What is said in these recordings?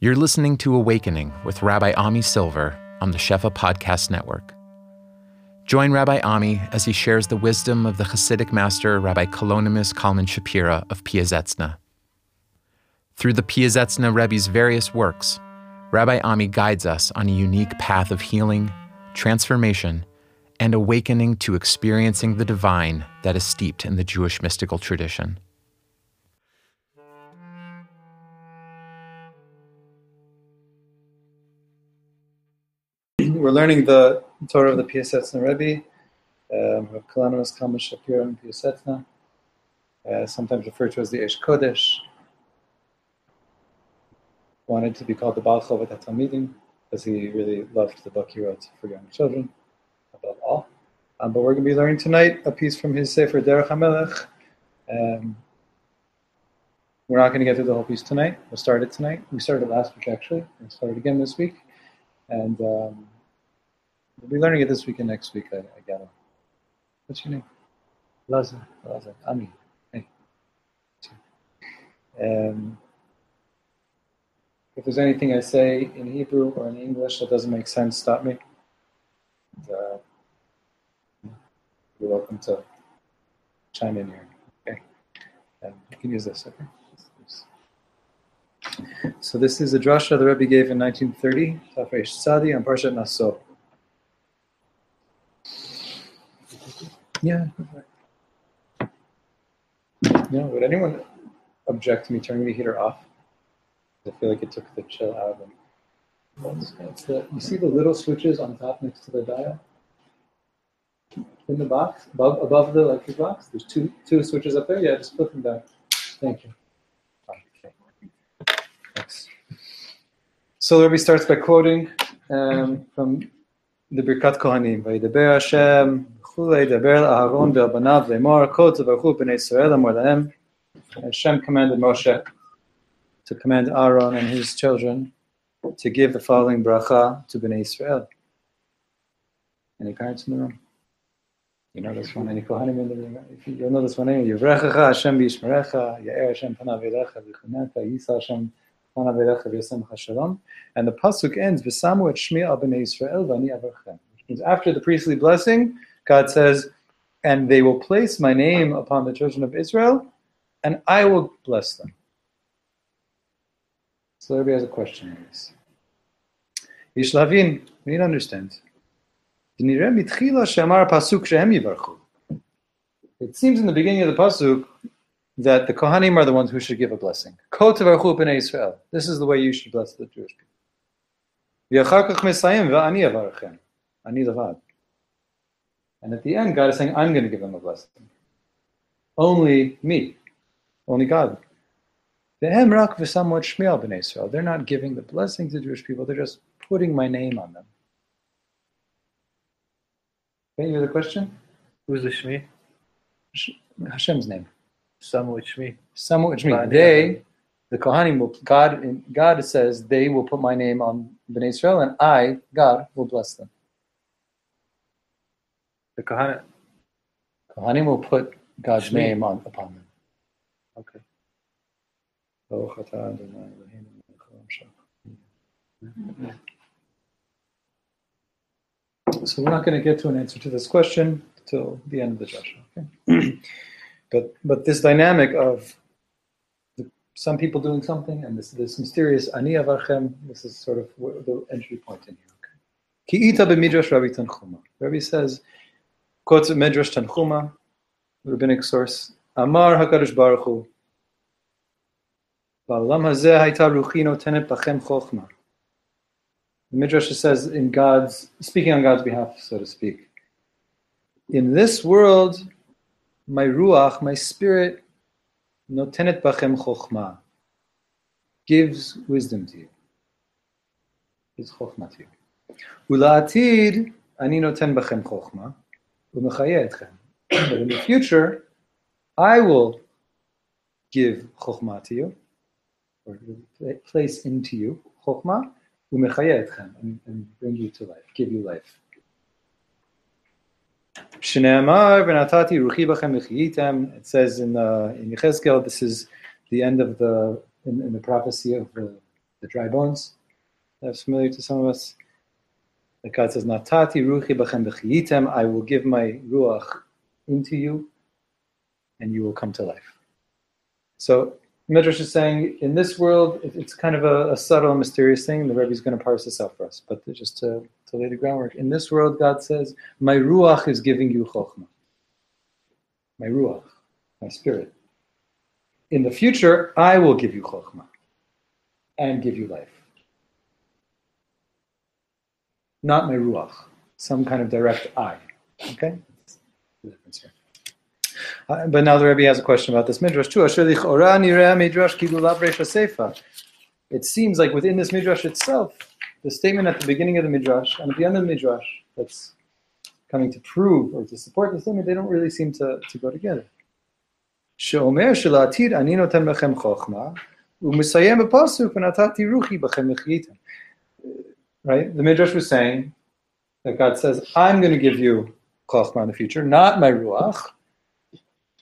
You're listening to Awakening with Rabbi Ami Silver on the Shefa Podcast Network. Join Rabbi Ami as he shares the wisdom of the Hasidic master Rabbi Kalonymus Kalman Shapira of Piazetzna. Through the Piazetzna Rebbe's various works, Rabbi Ami guides us on a unique path of healing, transformation, and awakening to experiencing the divine that is steeped in the Jewish mystical tradition. We're learning the Torah of the Piasetzna Rebbe, um, Kalonymus Kalman Shapira and Piasetzna, uh, sometimes referred to as the Esh Kodesh. Wanted to be called the Baal Chovat HaTalmidim because he really loved the book he wrote for young children, above all. Um, but we're going to be learning tonight a piece from his Sefer Derech HaMelech. Um, we're not going to get through the whole piece tonight. We'll start it tonight. We started last week, actually. We'll start it again this week. And um, we'll be learning it this week and next week, I, I gather. What's your name? Lazar. Lazar. Ami. Hey. Um, if there's anything I say in Hebrew or in English that doesn't make sense, stop me. And, uh, you're welcome to chime in here. Okay. And you can use this, okay? So this is a drasha the Rebbe gave in 1930, Tafresh Sadi on Parshat Naso. Yeah. No, would anyone object to me turning the heater off? I feel like it took the chill out of them. The, you see the little switches on top next to the dial? In the box, above, above the electric box? There's two, two switches up there? Yeah, just put them down. Thank you. Okay. Thanks. So Rebbe starts by quoting um, from the Birkat Kohanim. Vayidaber Hashem, chulei daber Aharon ve'abanav le'mor, kol tavachu b'nei Yisrael amor lahem. Hashem commanded Moshe to command Aaron and his children to give the following bracha to Bnei Israel. Any parents in the room? You know this one? Any Kohanim in the room? If you, you'll know this one name. Yivrechacha Hashem b'yishmerecha, Ya'er Hashem panav elecha v'chuneka, Yisa Hashem panav elecha v'yasem shalom. And the pasuk ends, V'samu et shmi al Bnei Israel v'ani avarchem. Which means after the priestly blessing, God says, and they will place my name upon the children of Israel, and I will bless them. So everybody has a question on this. Yishlavin, we need to understand. It seems in the beginning of the pasuk that the Kohanim are the ones who should give a blessing. This is the way you should bless the Jewish people. And at the end, God is saying, I'm going to give them a blessing. Only me. Only God. They're not giving the blessing to Jewish people, they're just putting my name on them. Okay, you have the question? Who's the Shmi? Hashem's name. Samu Shmi. Samu Shmi. They, the Kohanim, will, God, God says they will put my name on Bnei Israel, and I, God, will bless them. The Kohanim. Kohanim will put God's Shmi. name on upon them. Okay. So we're not going to get to an answer to this question till the end of the drasha. Okay? but but this dynamic of the, some people doing something and this this mysterious ani avarchem, this is sort of the entry point in here. Okay? Ki ita b'midrash Rabbi Tanchuma. Rabbi says, quotes Medrash Tanchuma, rabbinic source. Amar Hakadosh Baruch Hu. The Midrash says, in God's speaking on God's behalf, so to speak. In this world, my ruach, my spirit, notenet bachem chokhmah, gives wisdom to you. It's chokhmah to you. Ula'atid, ani noten bachem chokhmah. But in the future, I will give chokhmah to you, or place into you, chokhmah, and, and bring you to life, give you life. It says in uh, in Yechezkel, this is the end of the in, in the prophecy of the the dry bones. That's familiar to some of us. That God says, Natati ruchi b'chem I will give my ruach into you, and you will come to life. So Midrash is saying, in this world, it's kind of a, a subtle mysterious thing. The Rebbe is going to parse this out for us, but just to, to lay the groundwork. In this world, God says, my ruach is giving you chokhmah. My ruach, my spirit. In the future, I will give you chokhmah and give you life. Not my ruach, some kind of direct I. Okay? The difference here. Uh, but now the Rebbe has a question about this midrash too. It seems like within this midrash itself, the statement at the beginning of the midrash and at the end of the midrash that's coming to prove or to support the statement, they don't really seem to, to go together. Right? The Midrash was saying that God says, I'm going to give you chokhmah in the future, not my ruach.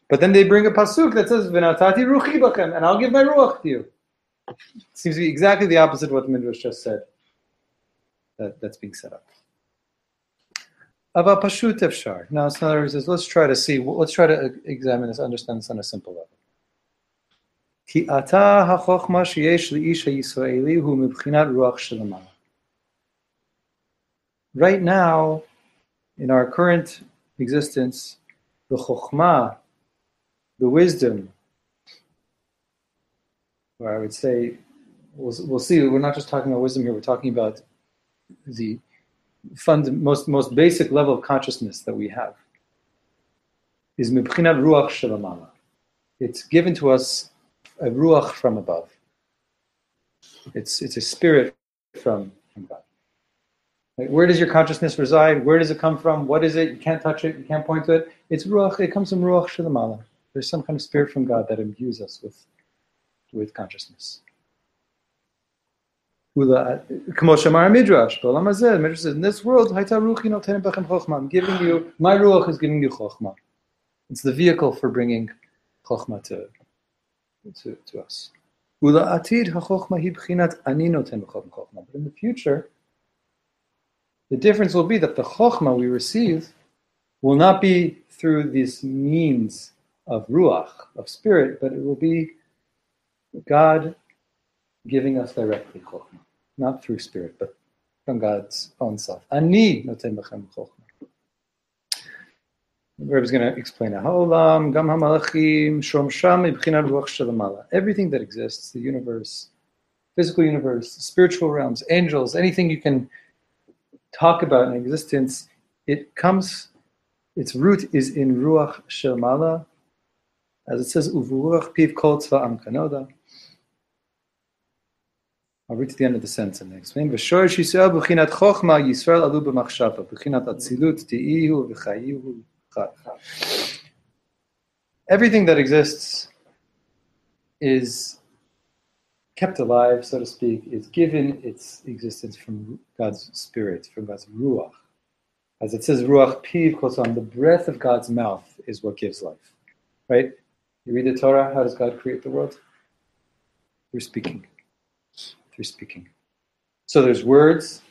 But then they bring a pasuk that says, "V'natati ruchi b'chem," and I'll give my ruach to you. It Seems to be exactly the opposite of what the Midrash just said. That, that's being set up. Ava pashut efshar. Now, it's another says, let's try to see, let's try to examine this, understand this on a simple level. Ki ata hachokma sheyesh li'ish ha'yisraeli hu mibchinat ruach shelamah. Right now, in our current existence, the chokhmah, the wisdom, or I would say, we'll, we'll see, we're not just talking about wisdom here, we're talking about the fund, most, most basic level of consciousness that we have, is mibchinat ruach shalamala. It's given to us a ruach from above. It's, it's a spirit from, from God. Where does your consciousness reside? Where does it come from? What is it? You can't touch it. You can't point to it. It's ruach. It comes from ruach shalamala. There's some kind of spirit from God that imbues us with, with consciousness. Midrash. Says, in this world. I'm giving you, my ruach is giving you chokhmah. It's the vehicle for bringing chokhmah to, to, to us. But in the future, the difference will be that the chokhmah we receive will not be through this means of ruach, of spirit, but it will be God giving us directly chokhmah, not through spirit, but from God's own self. Ani noten bechem chokhmah. The is going to explain it. Ha'olam, gam ha'malachim, shom sham mibchinat ruach shalamala. Everything that exists, the universe, physical universe, spiritual realms, angels, anything you can talk about an existence, it comes, its root is in ruach shalamala, as it says, uvuruach piv kol tzva'am kanoda. I'll read to the end of the sentence and explain. V'shorish Yisrael b'chinat Yisrael alu b'machshava b'chinat atzilut ti'ihu v'chayihu. Everything that exists is kept alive, so to speak, is given its existence from God's spirit, from God's ruach. As it says, ruach piv kosan, the breath of God's mouth is what gives life. Right? You read the Torah, how does God create the world? Through speaking through speaking. So there's words,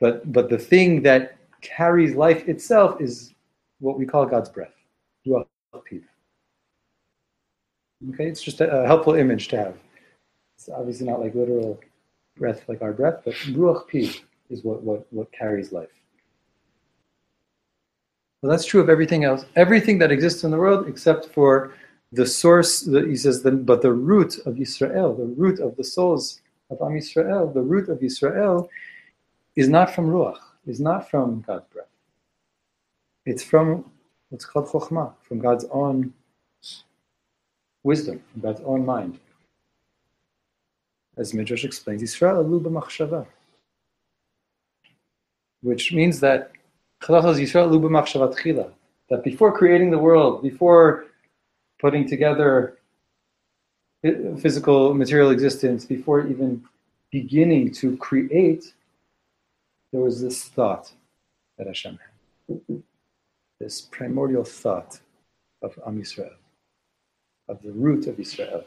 but but the thing that carries life itself is what we call God's breath. Ruach piv. Okay, it's just a, a helpful image to have. It's obviously not like literal breath like our breath, but ruach piv is what, what, what carries life. Well, that's true of everything else. Everything that exists in the world except for the source, the, he says, the, but the root of Israel, the root of the souls of Am Yisrael, the root of Israel, is not from Ruach, is not from God's breath. It's from what's called Chokhmah, from God's own wisdom, from God's own mind. As Midrash explains, Yisrael alu b'machshava, which means that Yisrael alu b'machshava tchila, that before creating the world, before putting together physical material existence, before even beginning to create, there was this thought that Hashem had. This primordial thought of Am Yisrael, of the root of Israel.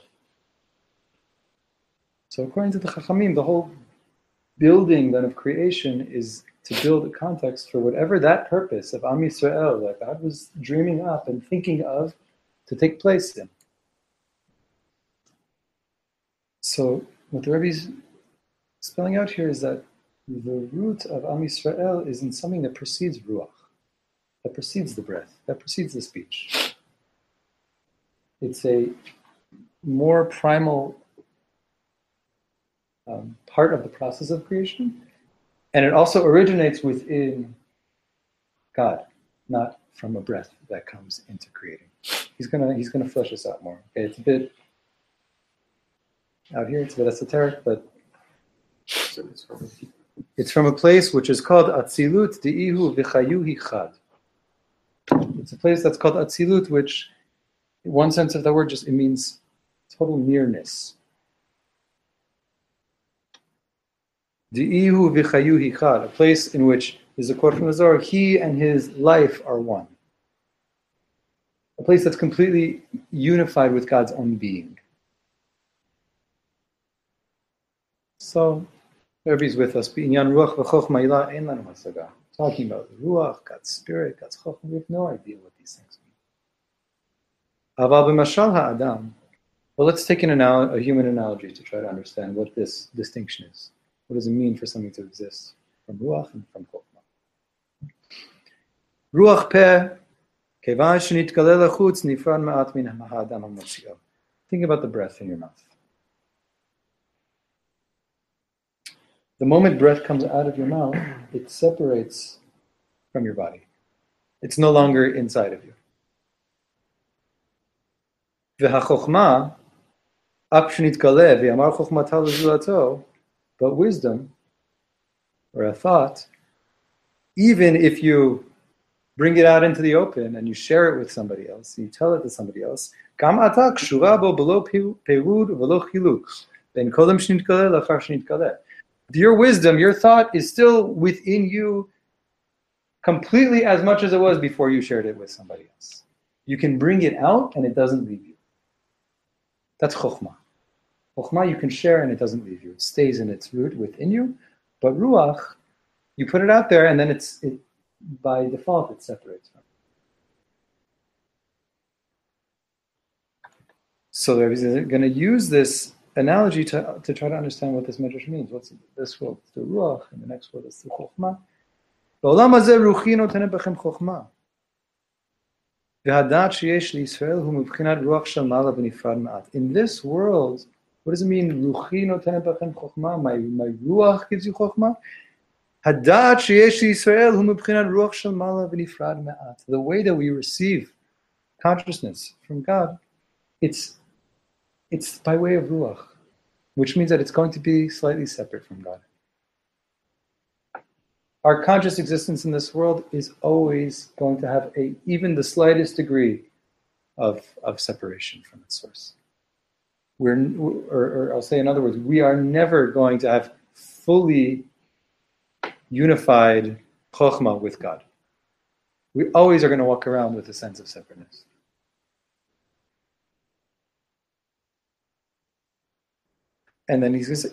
So according to the Chachamim, the whole building then of creation is to build a context for whatever that purpose of Am Yisrael that God was dreaming up and thinking of to take place in. So what the Rebbe is spelling out here is that the root of Am Yisrael is in something that precedes Ruach, that precedes the breath, that precedes the speech. It's a more primal um, part of the process of creation, and it also originates within God, not from a breath that comes into creating. He's gonna he's gonna flesh this out more. Okay, it's a bit out here. It's a bit esoteric, but it's from a place which is called Atzilut Di'ihu V'chayu Hichad. It's a place that's called Atzilut, which, in one sense of the word, just it means total nearness. Di'ihu V'chayu Hichad, a place in which is a quote from the Zohar, he and his life are one. A place that's completely unified with God's own being. So, Rebbe's with us. Inyan ruach v'chochma ilah ein. Talking about ruach, God's spirit, God's chochma. We have no idea what these things mean. Aval b'mashal ha'adam. Well, let's take an a human analogy to try to understand what this distinction is. What does it mean for something to exist from ruach and from chochma? Ruach peh, kevan shenitgalel achutz nifran ma'at min ha'adam ha'motzio. Think about the breath in your mouth. The moment breath comes out of your mouth, it separates from your body. It's no longer inside of you. V'hachochma, apshnit gale, v'yamar chochmata l'zulato, but wisdom, or a thought, even if you bring it out into the open and you share it with somebody else, you tell it to somebody else, your wisdom, your thought is still within you completely as much as it was before you shared it with somebody else. You can bring it out and it doesn't leave you. That's chokhmah. Chokhmah you can share and it doesn't leave you. It stays in its root within you. But ruach, you put it out there and then it's it, by default it separates from. So they're going to use this analogy to, to try to understand what this medrash means. What's this world? It's the ruach, and the next world is the chokhmah. בעולם הזה רוחי נותנת בכם חוכמה. והדעת שיש לישראל הוא מבחינת רוח של מעלה ונפרד מעט. In this world, what does it mean? Ruchi bachem. My my ruach gives you chokhmah. Hadat sheyesh Yisrael hu mebchinat ruach shel mala v'nifrad me'at. The way that we receive consciousness from God, it's it's by way of ruach, which means that it's going to be slightly separate from God. Our conscious existence in this world is always going to have a even the slightest degree of, of separation from its source. We're, or, or I'll say in other words, we are never going to have fully unified chokhmah with God. We always are going to walk around with a sense of separateness. And then he's going to say,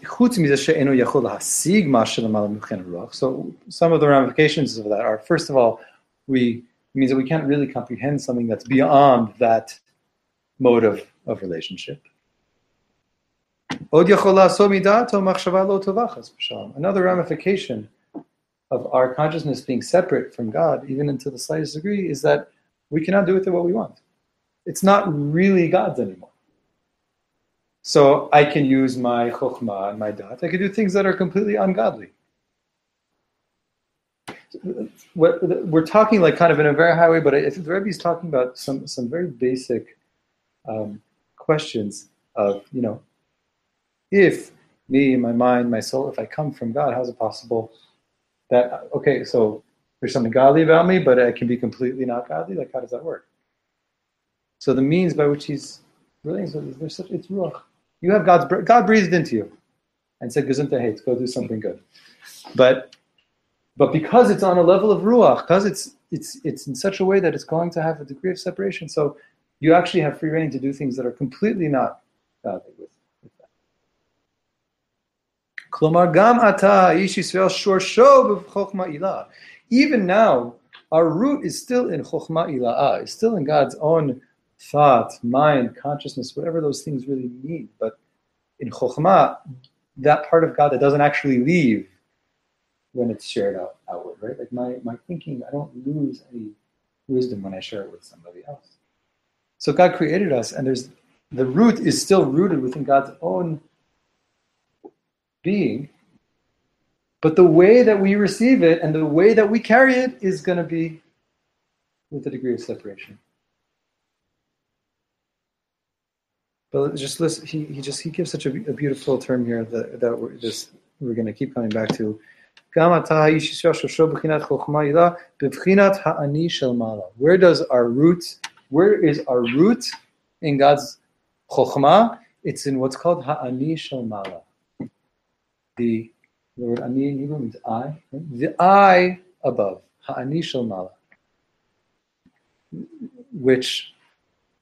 So some of the ramifications of that are, first of all, we means that we can't really comprehend something that's beyond that mode of, of relationship. Another ramification of our consciousness being separate from God, even into the slightest degree, is that we cannot do with it what we want. It's not really God's anymore. So I can use my chokhmah and my dot. I can do things that are completely ungodly. We're talking like kind of in a very high way, but I think the Rebbe is talking about some some very basic um, questions of you know, if me, my mind, my soul, if I come from God, how is it possible that okay, so there's something godly about me, but I can be completely not godly? Like how does that work? So the means by which he's really so there's such it's ruach. You have God's God breathed into you and said, "Gesundheit, hates, go do something good." But but because it's on a level of ruach, because it's it's it's in such a way that it's going to have a degree of separation, so you actually have free reign to do things that are completely not godly with. Klomar gam ata ish Yisrael. Even now, our root is still in chokhma ilah. Ah, it's still in God's own thought, mind, consciousness, whatever those things really mean. But in chokhma, that part of God that doesn't actually leave when it's shared out outward, right? Like my, my thinking, I don't lose any wisdom when I share it with somebody else. So God created us, and there's the root is still rooted within God's own being, but the way that we receive it and the way that we carry it is going to be with a degree of separation. But just listen, he, he just he gives such a, a beautiful term here that, that we're just we're going to keep coming back to. Where does our root, where is our root in God's chokhmah? It's in what's called ha'ani shel. The, word ani in Hebrew means I. The I above, ha'ani shel mala. Which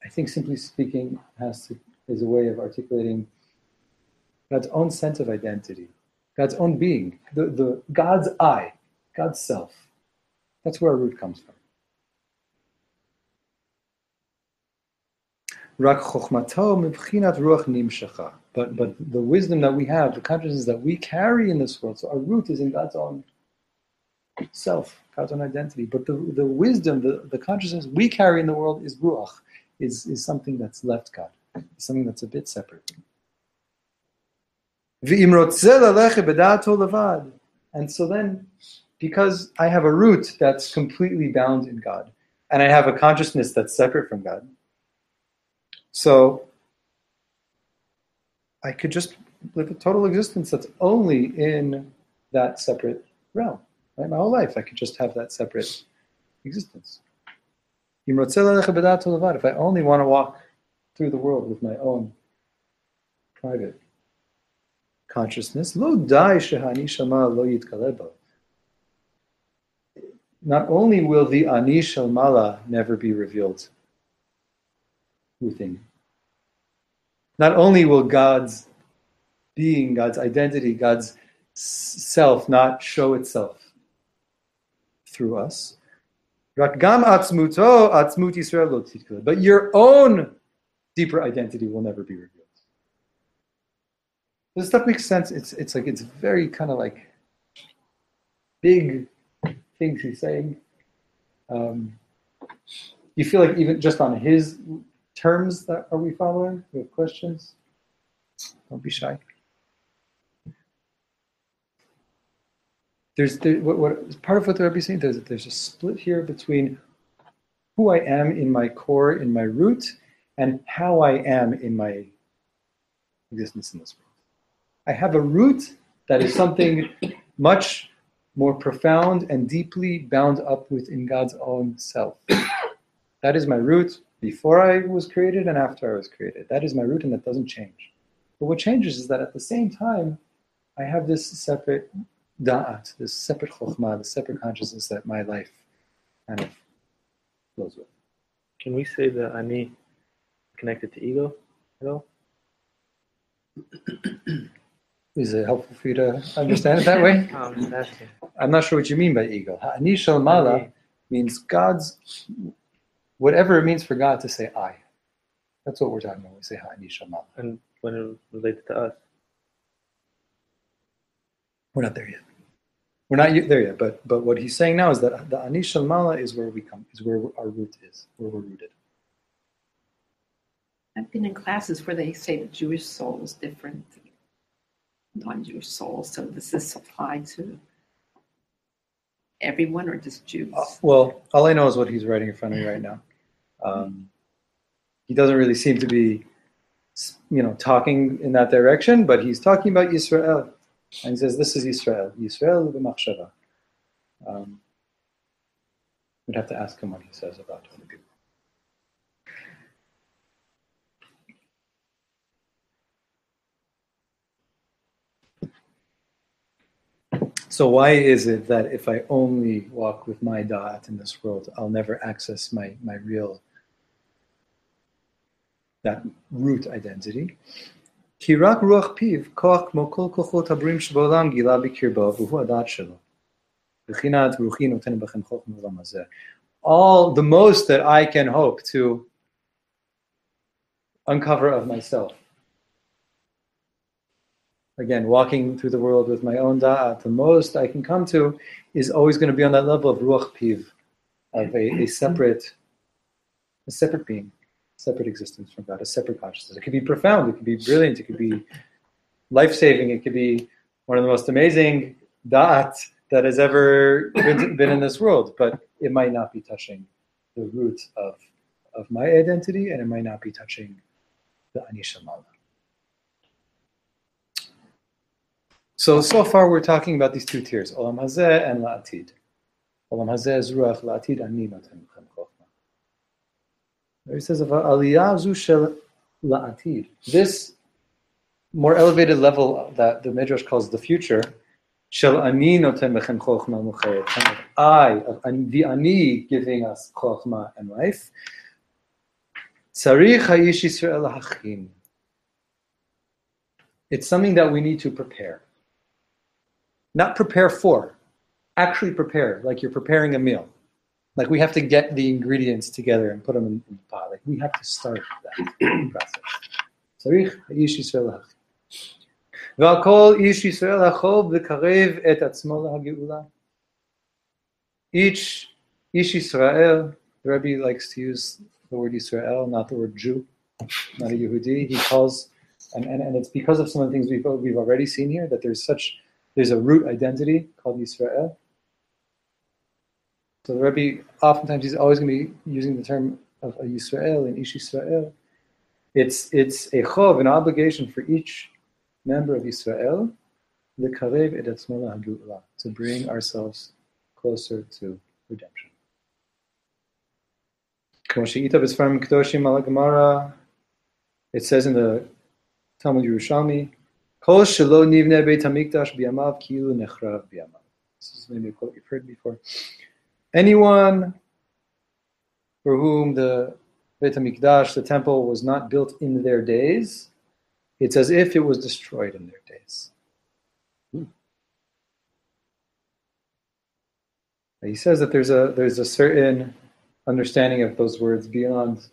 I think simply speaking has to, is a way of articulating God's own sense of identity. God's own being, the, the God's I, God's self. That's where our root comes from. But but the wisdom that we have, the consciousness that we carry in this world, so our root is in God's own self, God's own identity. But the, the wisdom, the, the consciousness we carry in the world is ruach, is, is something that's left God, something that's a bit separate. And so then, because I have a root that's completely bound in God, and I have a consciousness that's separate from God, so I could just live a total existence that's only in that separate realm. Right? My whole life, I could just have that separate existence. If I only want to walk through the world with my own private consciousness. Not only will the ani mala never be revealed within not only will God's being, God's identity, God's self not show itself through us, but your own deeper identity will never be revealed. This stuff makes sense. It's it's like it's very kind of like big things he's saying. Um, you feel like even just on his terms that are we following? We have questions. Don't be shy. There's there, what, what part of what the saying. There's there's a split here between who I am in my core, in my root, and how I am in my existence in this world. I have a root that is something much more profound and deeply bound up within God's own self. That is my root before I was created and after I was created. That is my root and that doesn't change. But what changes is that at the same time, I have this separate da'at, this separate chokhmah, this separate consciousness that my life kind of flows with. Can we say that ani connected to ego at all? Is it helpful for you to understand it that way? I'm. I'm not sure what you mean by ego. Ha'ani shel mala means God's, whatever it means for God to say I. That's what we're talking about when we say ha'ani shel mala. And when it relates to us, We're not there yet. We're not yet there yet, but but what he's saying now is that the ani shel mala is where we come, is where our root is, where we're rooted. I've been in classes where they say the Jewish soul is different than non-Jewish soul. So does this apply to everyone or just Jews? Uh, well, all I know is what he's writing in front of me right now. Um, he doesn't really seem to be, you know, talking in that direction, but he's talking about Israel, and he says this is Israel, Yisrael b'machshava. Um, we'd have to ask him what he says about other people. So why is it that if I only walk with my da'at in this world, I'll never access my, my real, that root identity? כי רק רוח פיו, כוח כמו כל כוחות הבריאים שבעולם גילה בקרבו, והוא הדעת שלו. בחינת רוחי נותן בכם חוכמה בעולם הזה. All the most that I can hope to uncover of myself. Again, walking through the world with my own da'at, the most I can come to is always going to be on that level of ruach piv, of a, a separate, a separate being, separate existence from God, a separate consciousness. It could be profound, it could be brilliant, it could be life-saving, it could be one of the most amazing da'at that has ever been, been in this world, but it might not be touching the root of, of my identity, and it might not be touching the Ani Shel Mala. So, so far we're talking about these two tiers, Olam Hazeh and La'atid. Olam Hazeh is Ruach, La'atid Ani Noten. He says La'atid. This more elevated level that the Midrash calls the future, Shel Ani Noten Bechem. I, the Ani giving us Chochma and life. It's something that we need to prepare. Not prepare for, actually prepare, like you're preparing a meal. Like we have to get the ingredients together and put them in, in the pot. Like we have to start that process. צריך האיש ישראל להכין. ועל כל איש ישראל החוב לקרב את עצמו להגאולה. Each איש ישראל, the Rebbe likes to use the word Israel, not the word Jew, not a Yehudi. He calls, and, and, and it's because of some of the things we've, we've already seen here that there's such there's a root identity called Yisrael. so the Rebbe, oftentimes, he's always going to be using the term of a Yisrael and Ish Yisrael. It's, it's a chov, an obligation for each member of Yisrael, the karev et etzmola to bring ourselves closer to redemption. It says in the Talmud Yerushalmi, Kol shelo nivne beit hamikdash biyamav kilu nechrav biyamav. This is maybe a quote you've heard before. Anyone for whom the Beit HaMikdash, the temple, was not built in their days, it's as if it was destroyed in their days. Hmm. He says that there's a there's a certain understanding of those words beyond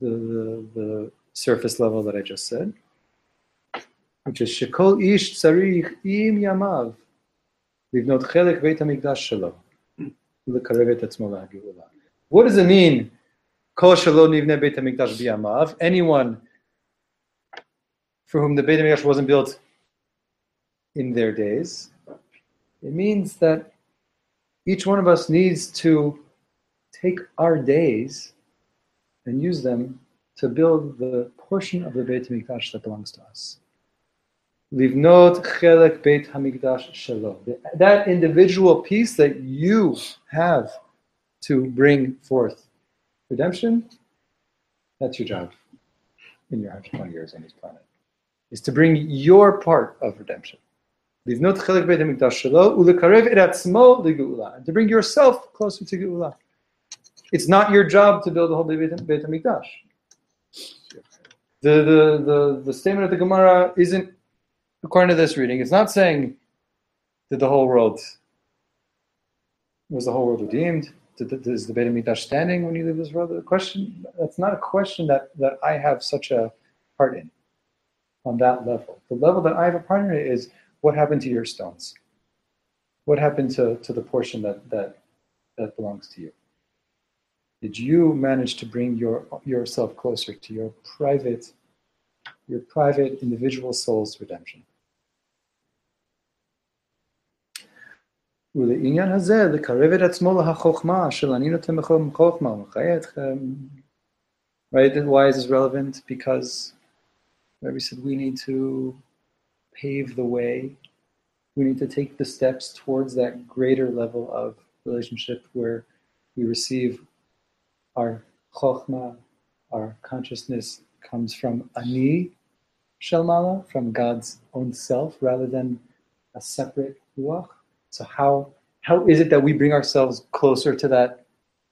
the, the, the surface level that I just said which is Shekol Ish Tzarich Im Yamav Livnot Chelek Beit HaMikdash Shelo What does it mean? Anyone for whom the Beit HaMikdash wasn't built in their days. It means that each one of us needs to take our days and use them to build the portion of the Beit HaMikdash that belongs to us. Livnot chelek beit hamikdash shelo. That individual piece that you have to bring forth redemption, that's your job in your 120 years on this planet, is to bring your part of redemption. Livnot chelek beit hamikdash shelo ulekarev et atzmo legeula. And to bring yourself closer to geula. It's not your job to build the whole Beit HaMikdash. The, the, the, the statement of the Gemara isn't according to this reading, it's not saying did the whole world was the whole world redeemed? Is the Beit Hamikdash standing when you leave this world? The question that's not a question that that I have such a part in on that level. The level that I have a part in is what happened to your stones? What happened to, to the portion that that that belongs to you? Did you manage to bring your yourself closer to your private your private individual soul's redemption? ולעניין הזה, לקרב את עצמו להחוכמה, של אני נותן בכם חוכמה, ומחיה אתכם. Right, and why is this relevant? Because Rabbi said we need to pave the way. We need to take the steps towards that greater level of relationship where we receive our chokhmah, our consciousness comes from ani shalmala, from God's own self, rather than a separate ruach. So how how is it that we bring ourselves closer to that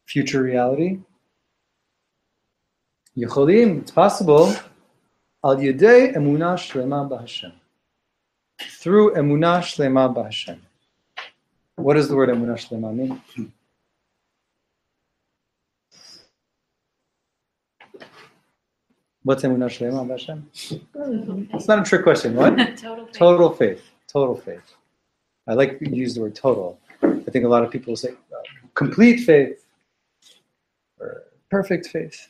future reality? Yecholim, it's possible. Al yedei emunah shlema b'Hashem. Through emunah shlema b'Hashem. What does the word emunah shlema mean? What's emunah shlema b'Hashem? It's not a trick question. What? Total faith. Total faith. Total faith. I like to use the word total. I think a lot of people will say uh, complete faith or perfect faith.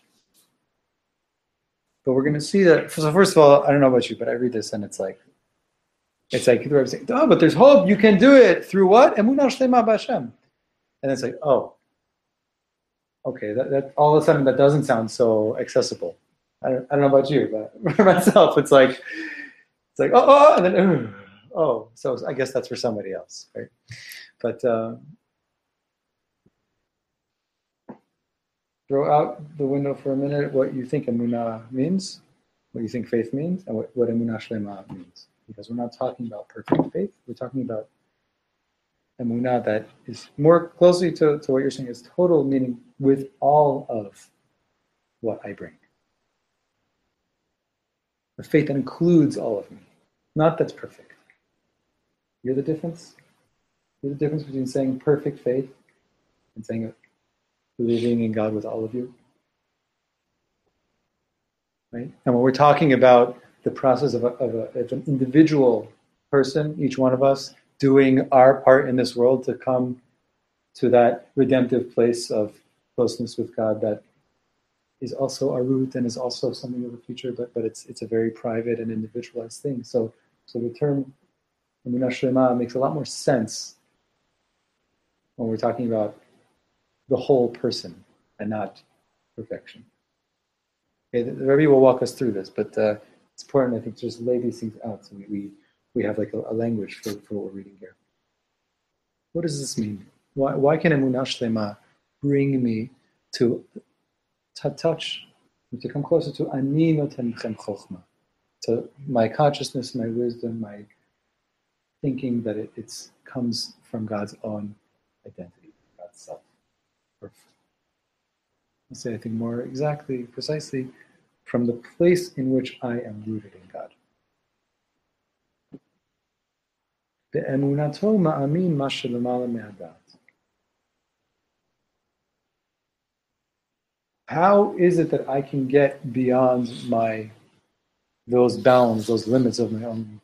But we're going to see that. So first of all, I don't know about you, but I read this and it's like, it's like the Rebbe saying, "Oh, but there's hope. You can do it through what? Emunah shlema b'Hashem." And it's like, oh, okay. That, that all of a sudden that doesn't sound so accessible. I don't, I don't know about you, but for myself, it's like, it's like, oh, oh, and then, oh, so I guess that's for somebody else, right? But uh, throw out the window for a minute what you think emunah means, what you think faith means, and what, what emunah shlema means. Because we're not talking about perfect faith. We're talking about emunah that is more closely to, to what you're saying is total, meaning with all of what I bring. A faith that includes all of me, not that's perfect. You're the difference? You're the difference between saying perfect faith and saying believing in God with all of you? Right? And when we're talking about the process of, a, of, a, of an individual person, each one of us, doing our part in this world to come to that redemptive place of closeness with God that is also our root and is also something of the future, but, but it's, it's a very private and individualized thing. So, so the term Emunah Shlema makes a lot more sense when we're talking about the whole person and not perfection. Okay, the, the Rebbe will walk us through this, but uh, it's important, I think, to just lay these things out so we, we, we have like a, a language for, for what we're reading here. What does this mean? Why, why can Emunah Shlema bring me to, to touch, to come closer to Ani Notenchem Chochma, to my consciousness, my wisdom, my thinking that it it's, comes from God's own identity, God's self. Let's say, I think more exactly, precisely, from the place in which I am rooted in God. The emunato ma'amin ma How is it that I can get beyond my those bounds, those limits of my own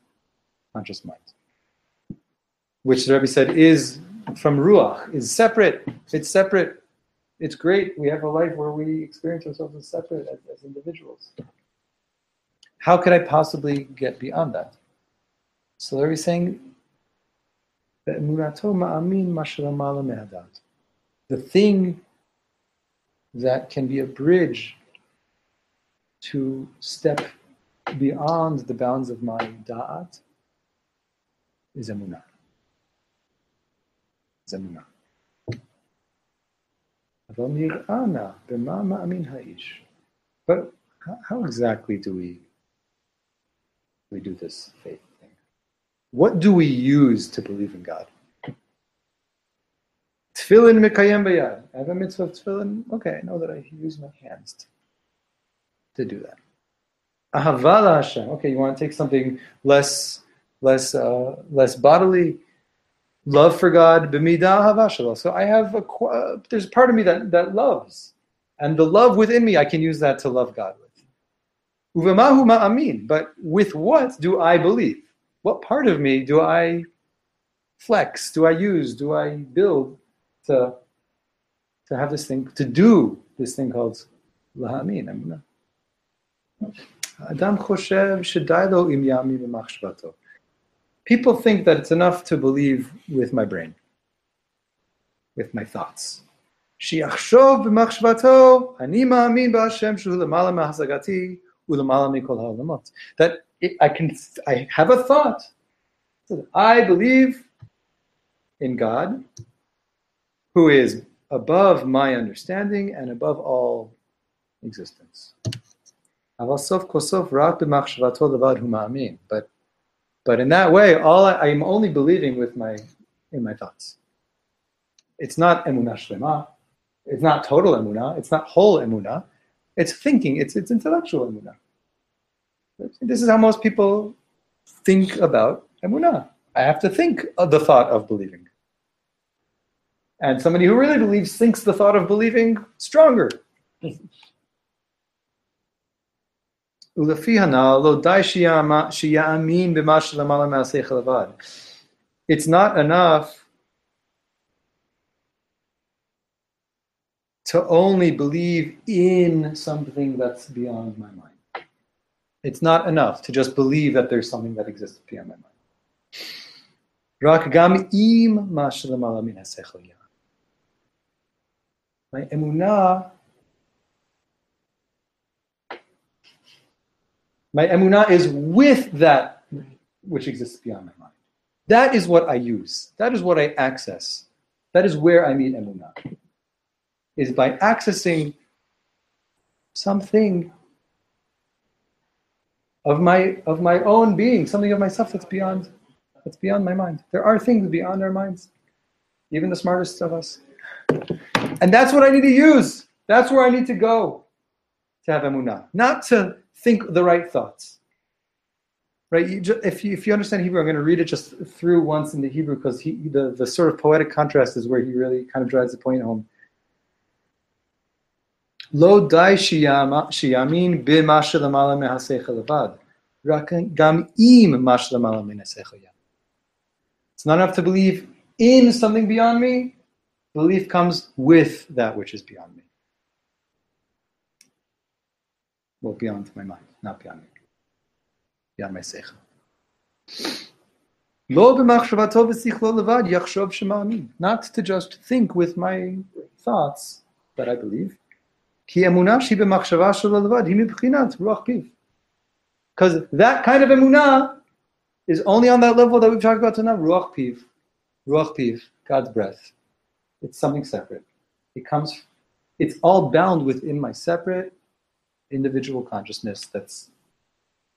conscious mind? Which the Rebbe said is from Ruach, is separate. It's separate. It's great. We have a life where we experience ourselves as separate as, as individuals. How could I possibly get beyond that? So the Rebbe is saying "Be'emunato ma'amin ma shelamala the thing that can be a bridge to step beyond the bounds of my da'at is emunah. Is emunah. But how exactly do we we do this faith thing? What do we use to believe in God? Tefillin mekayem bayad. I have a mitzvah of. Okay, I know that I use my hands to, to do that. Ahavala Hashem. Okay, you want to take something less, less, uh, less bodily. Love for God. B'midah havashala. So I have a. Uh, there's a part of me that that loves, and the love within me, I can use that to love God with. Uvemahu ma'amin. But with what do I believe? What part of me do I flex? Do I use? Do I build to to have this thing to do this thing called lahamin. Emunah. Adam choshev shedai lo im yami b'machshvato. People think that it's enough to believe with my brain, with my thoughts. שיחשוב במחשבתו, אני מאמין בהשם שהוא למעלה מהשגתי ולמעלה מכל העולמות. That it, I can, I have a thought. So I believe in God, who is above my understanding and above all existence. But, but in that way, all I, am only believing with my in my thoughts. It's not emunah shlema. It's not total emunah. It's not whole emunah. It's thinking. It's it's intellectual emunah. This is how most people think about emunah. I have to think the thought of believing. And somebody who really believes thinks the thought of believing stronger. it's not enough to only believe in something that's beyond my mind. It's not enough to just believe that there's something that exists beyond my mind. My emunah My emunah is with that which exists beyond my mind. That is what I use. That is what I access. That is where I meet emunah. Is by accessing something of my of my own being, something of myself that's beyond that's beyond my mind. There are things beyond our minds, even the smartest of us. And that's what I need to use. That's where I need to go to have emunah, not to think the right thoughts. Right? You ju- if, you, if you understand Hebrew, I'm going to read it just through once in the Hebrew because he, the, the sort of poetic contrast is where he really kind of drives the point home. לא די שיאמ- שיאמין במה שלמעלה מהשכל לבד, רק גם אם מה שלמעלה מן השכל יהיה. It's not enough to believe in something beyond me. Belief comes with that which is beyond me. Well, beyond my mind, not beyond me. Beyond my seichel. Not to just think with my thoughts that I believe. Because that kind of emunah is only on that level that we've talked about tonight, ruach piv, ruach piv, God's breath. It's something separate. It comes. It's all bound within my separate individual consciousness that's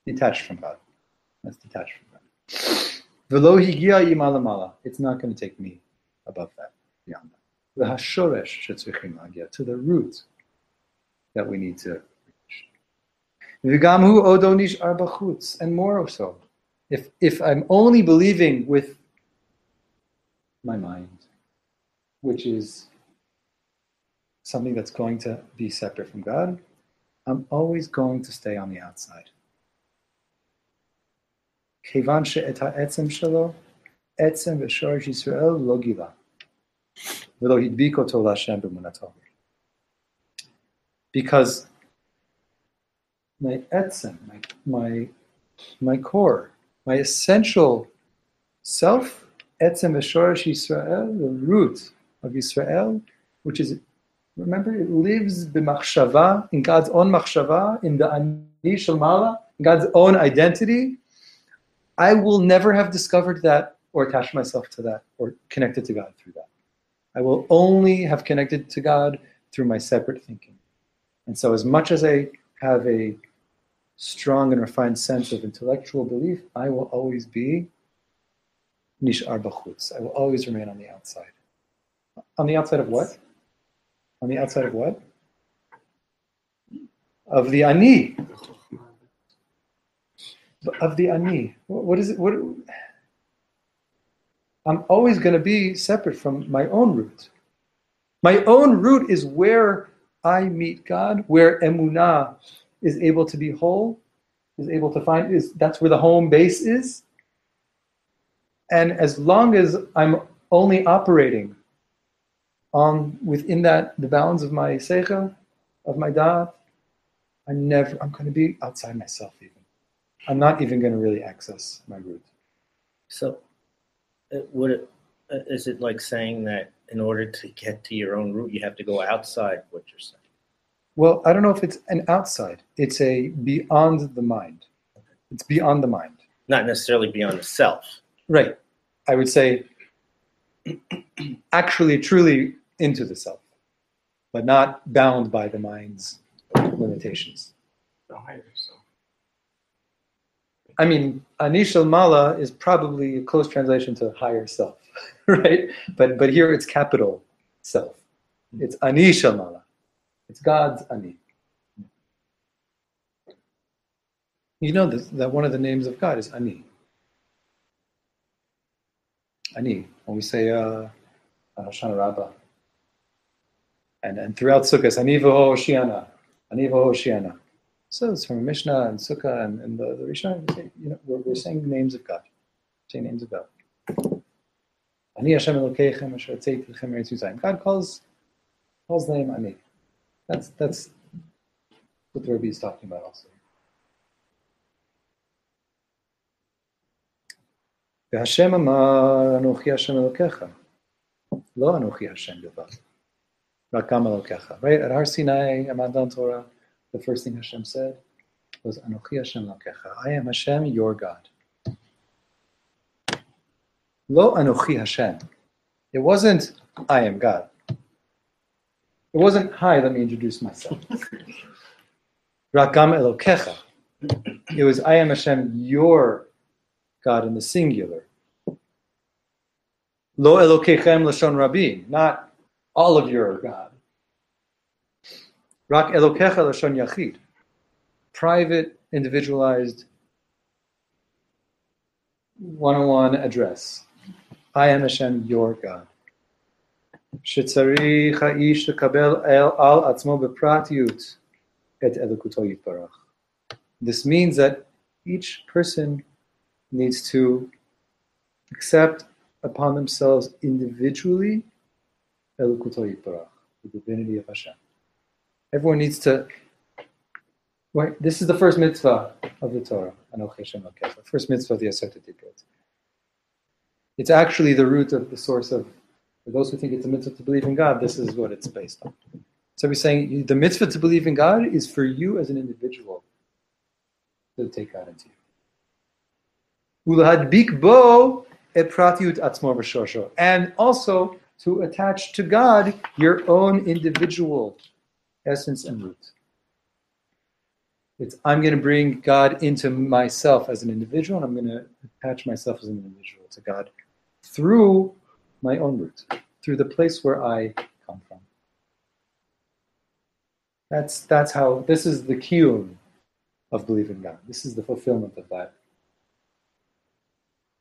detached from God. That's detached from God. V'lo higia ima. It's not going to take me above that, beyond that. V'hashoresh shetzrichim lagia, to the root that we need to reach. V'gam hu odo and more so. If, if I'm only believing with my mind, which is something that's going to be separate from God, I'm always going to stay on the outside. Because my etzem, my, my, my core, my essential self, etzem v'shorish Yisrael, the root of Israel, which is, remember, it lives b'machshava, in God's own machshava, in the ani shel mala, in God's own identity. I will never have discovered that or attached myself to that or connected to God through that. I will only have connected to God through my separate thinking. And so, as much as I have a strong and refined sense of intellectual belief, I will always be nish'ar b'chutz. I will always remain on the outside. On the outside of what? On the outside of what? Of the ani. Of the ani. What is it? What? I'm always going to be separate from my own root. My own root is where I meet God, where emunah is able to be whole, is able to find is that's where the home base is. And as long as I'm only operating on within that the bounds of my seichel, of my da'at, I'm never I'm going to be outside myself even. I'm not even going to really access my root. So, uh, would it, uh, is it like saying that in order to get to your own root, you have to go outside what you're saying? Well, I don't know if it's an outside. It's a beyond the mind. It's beyond the mind. Not necessarily beyond the self. Right. I would say actually truly into the self, but not bound by the mind's limitations. The higher self. I mean, Ani Shel Mala is probably a close translation to higher self, right? But but here it's capital self. It's Ani Shel Mala. It's God's Ani. You know this, that one of the names of God is Ani. Ani. When we say uh, uh, Shana Rabbah And, and throughout Sukkot, Ani v'ho Hoshiana. Ani v'ho Hoshiana. So it's from Mishnah and Sukkah and, and the, the Rishon, we say, you know, we're, we're saying the names of God. Saying names of God. Ani Hashem Elokeichem Asher Tzeit Lechem Eretz Yisrael. God calls calls the name Ani. That's that's what the Rebbe is talking about also. והשם אמר אנוכי השם אלוקיך, לא אנוכי השם בלבד, Right at Har Sinai, Amadon Torah, the first thing Hashem said was Anochi Hashem Elokecha. I am Hashem, your God. Lo Anochi Hashem. It wasn't I am God. It wasn't hi. Let me introduce myself. Rakam Elokecha. It was I am Hashem, your God in the singular. Lo Elokechem Lashon Rabim, not all of your God. Rak Elokecha Lashon Yachid. Private, individualized, one-on-one address. I am Hashem, your God. שצריך האיש לקבל על עצמו בפרטיות את אלוקותו יתברך. This means that each person needs to accept upon themselves individually the divinity of Hashem. Everyone needs to. Wait, this is the first mitzvah of the Torah, Anochi the first mitzvah of the Aseret Dikot. It's actually the root of the source of. For those who think it's a mitzvah to believe in God, this is what it's based on. So we're saying the mitzvah to believe in God is for you as an individual to take God into you. Ulahadbik bo epratiut atzmo v'shosho. And also to attach to God your own individual essence and root. It's I'm going to bring God into myself as an individual, and I'm going to attach myself as an individual to God through my own root, through the place where I come from. That's that's how this is the kiyum of believing God. This is the fulfillment of that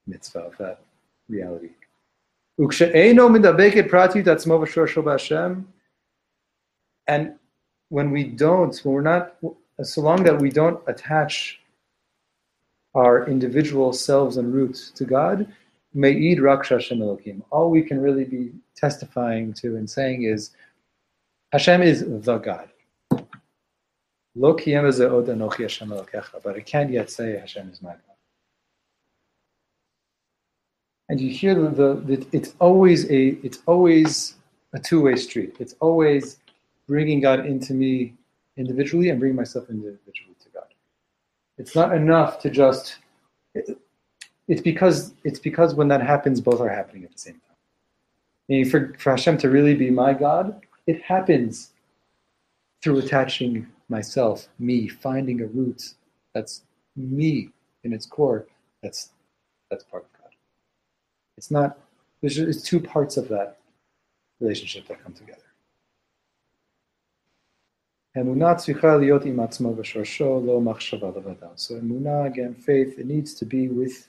mitzvah, of that reality. And when we don't, when we're not, so long that we don't attach our individual selves and roots to God, Me'id rak Hashem. All we can really be testifying to and saying is Hashem is the God. But I can't yet say Hashem is my God. And you hear the, the, the it's always a it's always a two-way street. It's always bringing God into me individually and bringing myself individually to God. It's not enough to just it's because it's because when that happens, both are happening at the same time. Meaning for, for Hashem to really be my God, it happens through attaching myself, me, finding a root that's me in its core. That's that's part of. It's not. There's two parts of that relationship that come together. So emunah, again, faith, it needs to be with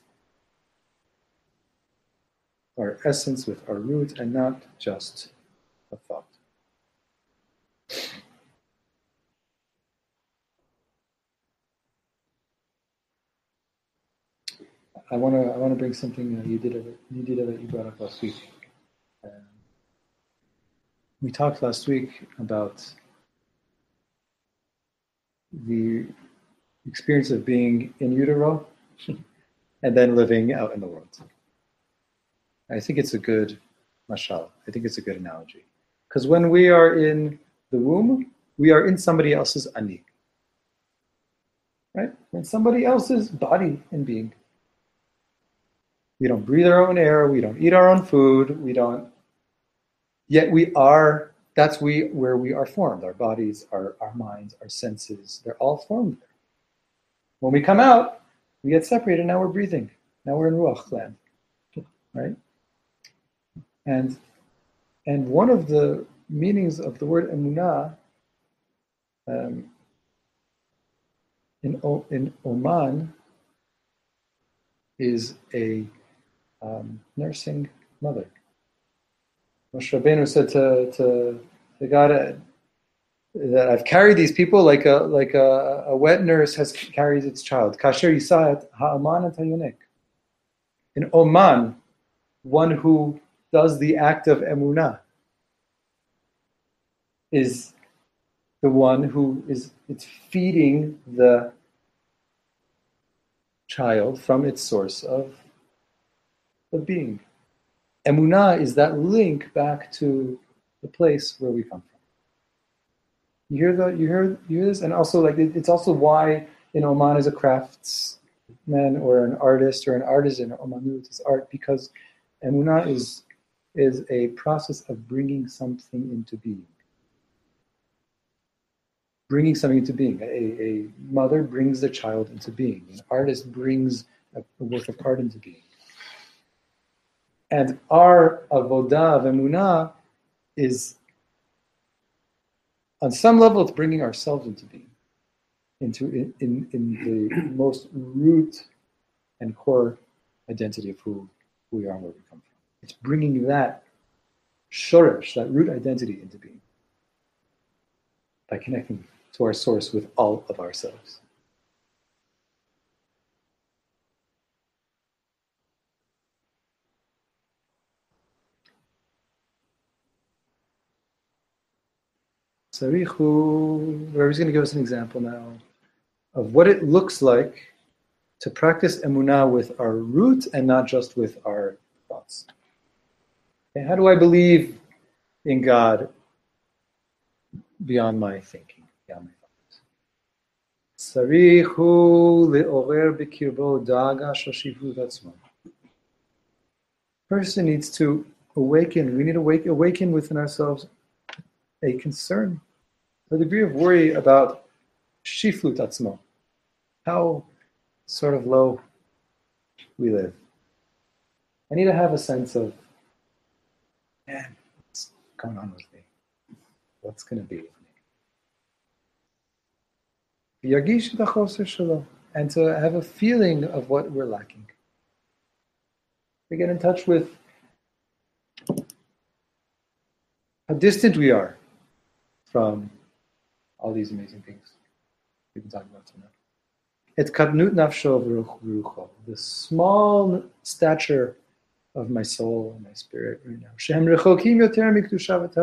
our essence, with our root, and not just a thought. I want to I want to bring something uh, you did you did that you brought up last week. Um, we talked last week about the experience of being in utero and then living out in the world. I think it's a good mashal. I think it's a good analogy. Because when we are in the womb, we are in somebody else's ani. Right? In somebody else's body and being. We don't breathe our own air, we don't eat our own food, we don't yet we are that's we where we are formed. Our bodies, our, our minds, our senses, they're all formed there. When we come out, we get separated, now we're breathing. Now we're in Ruach land. Right? And and one of the meanings of the word emunah um, in, o, in Oman is a um, nursing mother. Moshe Rabbeinu said to, to, to God uh, that I've carried these people like a like a, a wet nurse has carries its child. Kasher Yisayat Ha'aman and In Oman, one who does the act of emunah is the one who is it's feeding the child from its source of, of being. Emunah is that link back to the place where we come from. You hear that? You hear you hear this, and also like it, it's also why in Oman is a craftsman or an artist or an artisan. Omanut is art because emunah is is a process of bringing something into being. Bringing something into being. A, a mother brings the child into being. An artist brings a, a work of art into being. And our avodah of is, on some level, it's bringing ourselves into being, into in, in, in the most root and core identity of who we are and where we come from. It's bringing that shoresh, that root identity into being by connecting to our source with all of ourselves. Sarichu, Rabbi's going to give us an example now of what it looks like to practice emunah with our root and not just with our thoughts. Okay, how do I believe in God beyond my thinking, beyond my thoughts? Sarichu le'orer b'kirbo daga shashivut atzmo. Person needs to awaken. We need to awaken within ourselves a concern, a degree of worry about shiflut atzmo, how sort of low we live. I need to have a sense of, man, what's going on with me? What's going to be with me? And to have a feeling of what we're lacking. To get in touch with how distant we are from all these amazing things we've been talking about tonight. It's katnut nafsho v'rucho, the small stature of my soul and my spirit right now. Shem rechokim yoter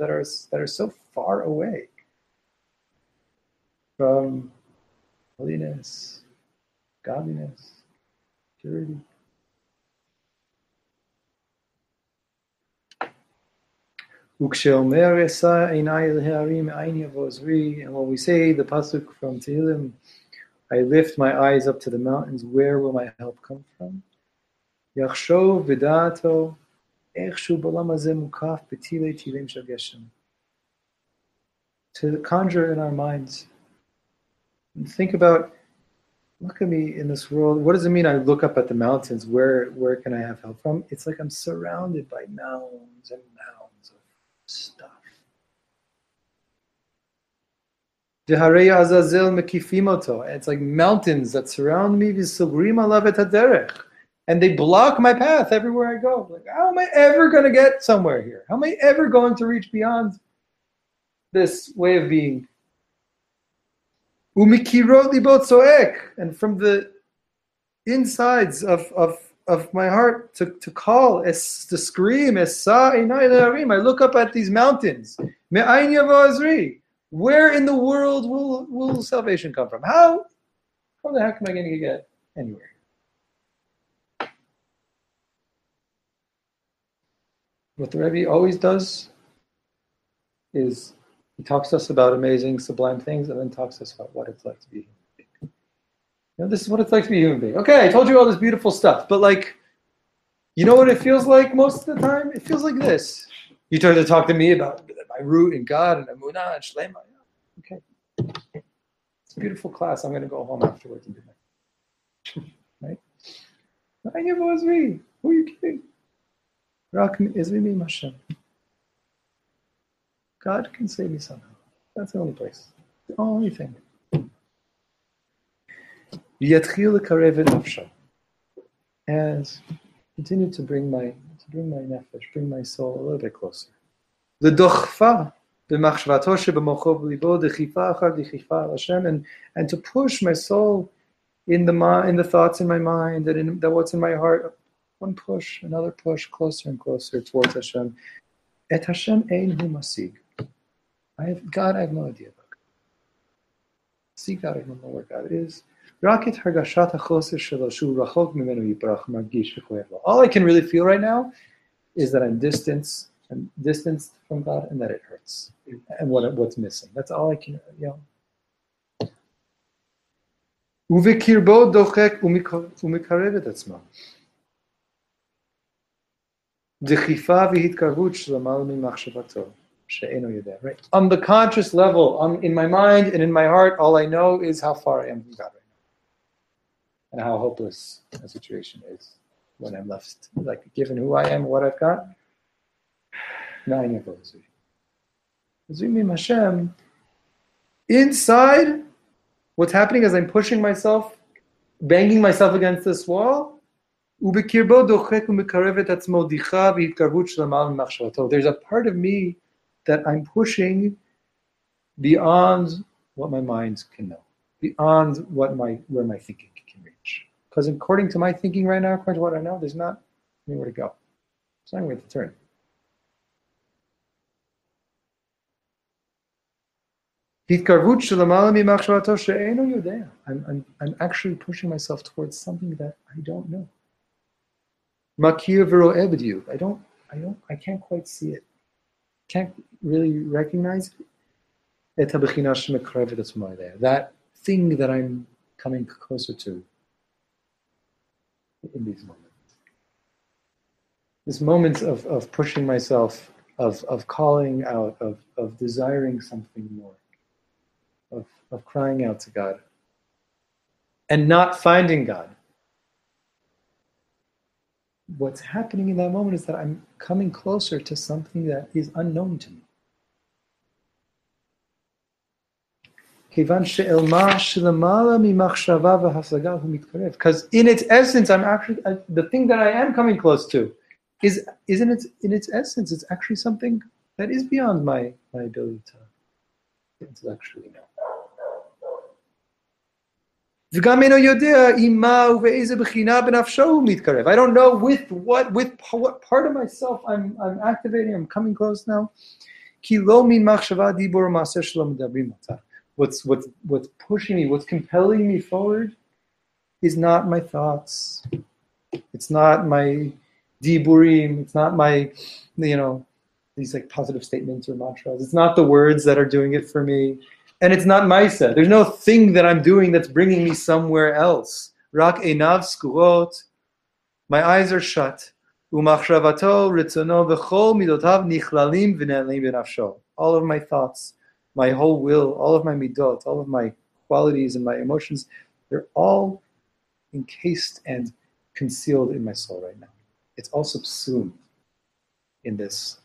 that are that are so far away from holiness, godliness, purity. And when we say the pasuk from Tehillim, I lift my eyes up to the mountains, where will my help come from? Shageshem. To conjure in our minds and think about, look at me in this world. What does it mean? I look up at the mountains. Where where can I have help from? It's like I'm surrounded by mounds and mounds stuff. It's like mountains that surround me. And they block my path everywhere I go. Like, how am I ever going to get somewhere here? How am I ever going to reach beyond this way of being? Umi kiro nibotsu ek and from the insides of, of, of my heart to, to call, to scream, I look up at these mountains. Where in the world will, will salvation come from? How, how the heck am I going to get anywhere? What the Rebbe always does is he talks to us about amazing, sublime things, and then talks to us about what it's like to be human. Know, this is what it's like to be a human being. Okay, I told you all this beautiful stuff, but like, you know what it feels like most of the time? It feels like this. You try to talk to me about my root in God and emunah and Shlema. Okay. It's a beautiful class. I'm going to go home afterwards and do that. right? Who are you kidding? God can save me somehow. That's the only place. The only thing. V'yatchil l'karev nafsha. And continue to bring my to bring my nefesh, bring my soul a little bit closer. The dochfa and, and to push my soul in the in the thoughts in my mind and in that what's in my heart. One push, another push, closer and closer towards Hashem. Et Hashem ein hu masig. I have God, I have no idea about. Seek God, I have no idea what God is. All I can really feel right now is that I'm distanced, I'm distanced from God, and that it hurts, and what what's missing. That's all I can, you know. Right. On the conscious level, on, in my mind and in my heart, all I know is how far I am from God and how hopeless a situation is when I'm left, like given who I am, what I've got. Nine of those. Hashem, inside, what's happening is I'm pushing myself, banging myself against this wall. There's a part of me that I'm pushing beyond what my mind can know, beyond what my where my thinking because according to my thinking right now, according to what I know, there's not anywhere to go. So I'm going to turn. I'm, I'm, I'm actually pushing myself towards something that I don't know. I don't, I don't, I can't quite see it. Can't really recognize it. That thing that I'm coming closer to, in these moments. This moments of, of pushing myself, of, of calling out, of, of desiring something more of, of crying out to God and not finding God. What's happening in that moment is that I'm coming closer to something that is unknown to me. Because in its essence, I'm actually uh, the thing that I am coming close to is is in its in its essence, it's actually something that is beyond my my ability to intellectually know. וגם אינו יודע עם מה ובאיזה בחינה בנפשו הוא מתקרב. I don't know with what, with what part of myself I'm, I'm activating, I'm coming close now. כי לא ממחשבה דיבור ומעשה שלא מדברים אותה. What's, what's, what's pushing me, what's compelling me forward is not my thoughts. It's not my diburim. It's not my, you know, these like positive statements or mantras. It's not the words that are doing it for me. And it's not ma'aseh. There's no thing that I'm doing that's bringing me somewhere else. Rak enav skurot. My eyes are shut. All of my thoughts, my whole will, all of my midot, all of my qualities and my emotions, they're all encased and concealed in my soul right now. It's all subsumed in this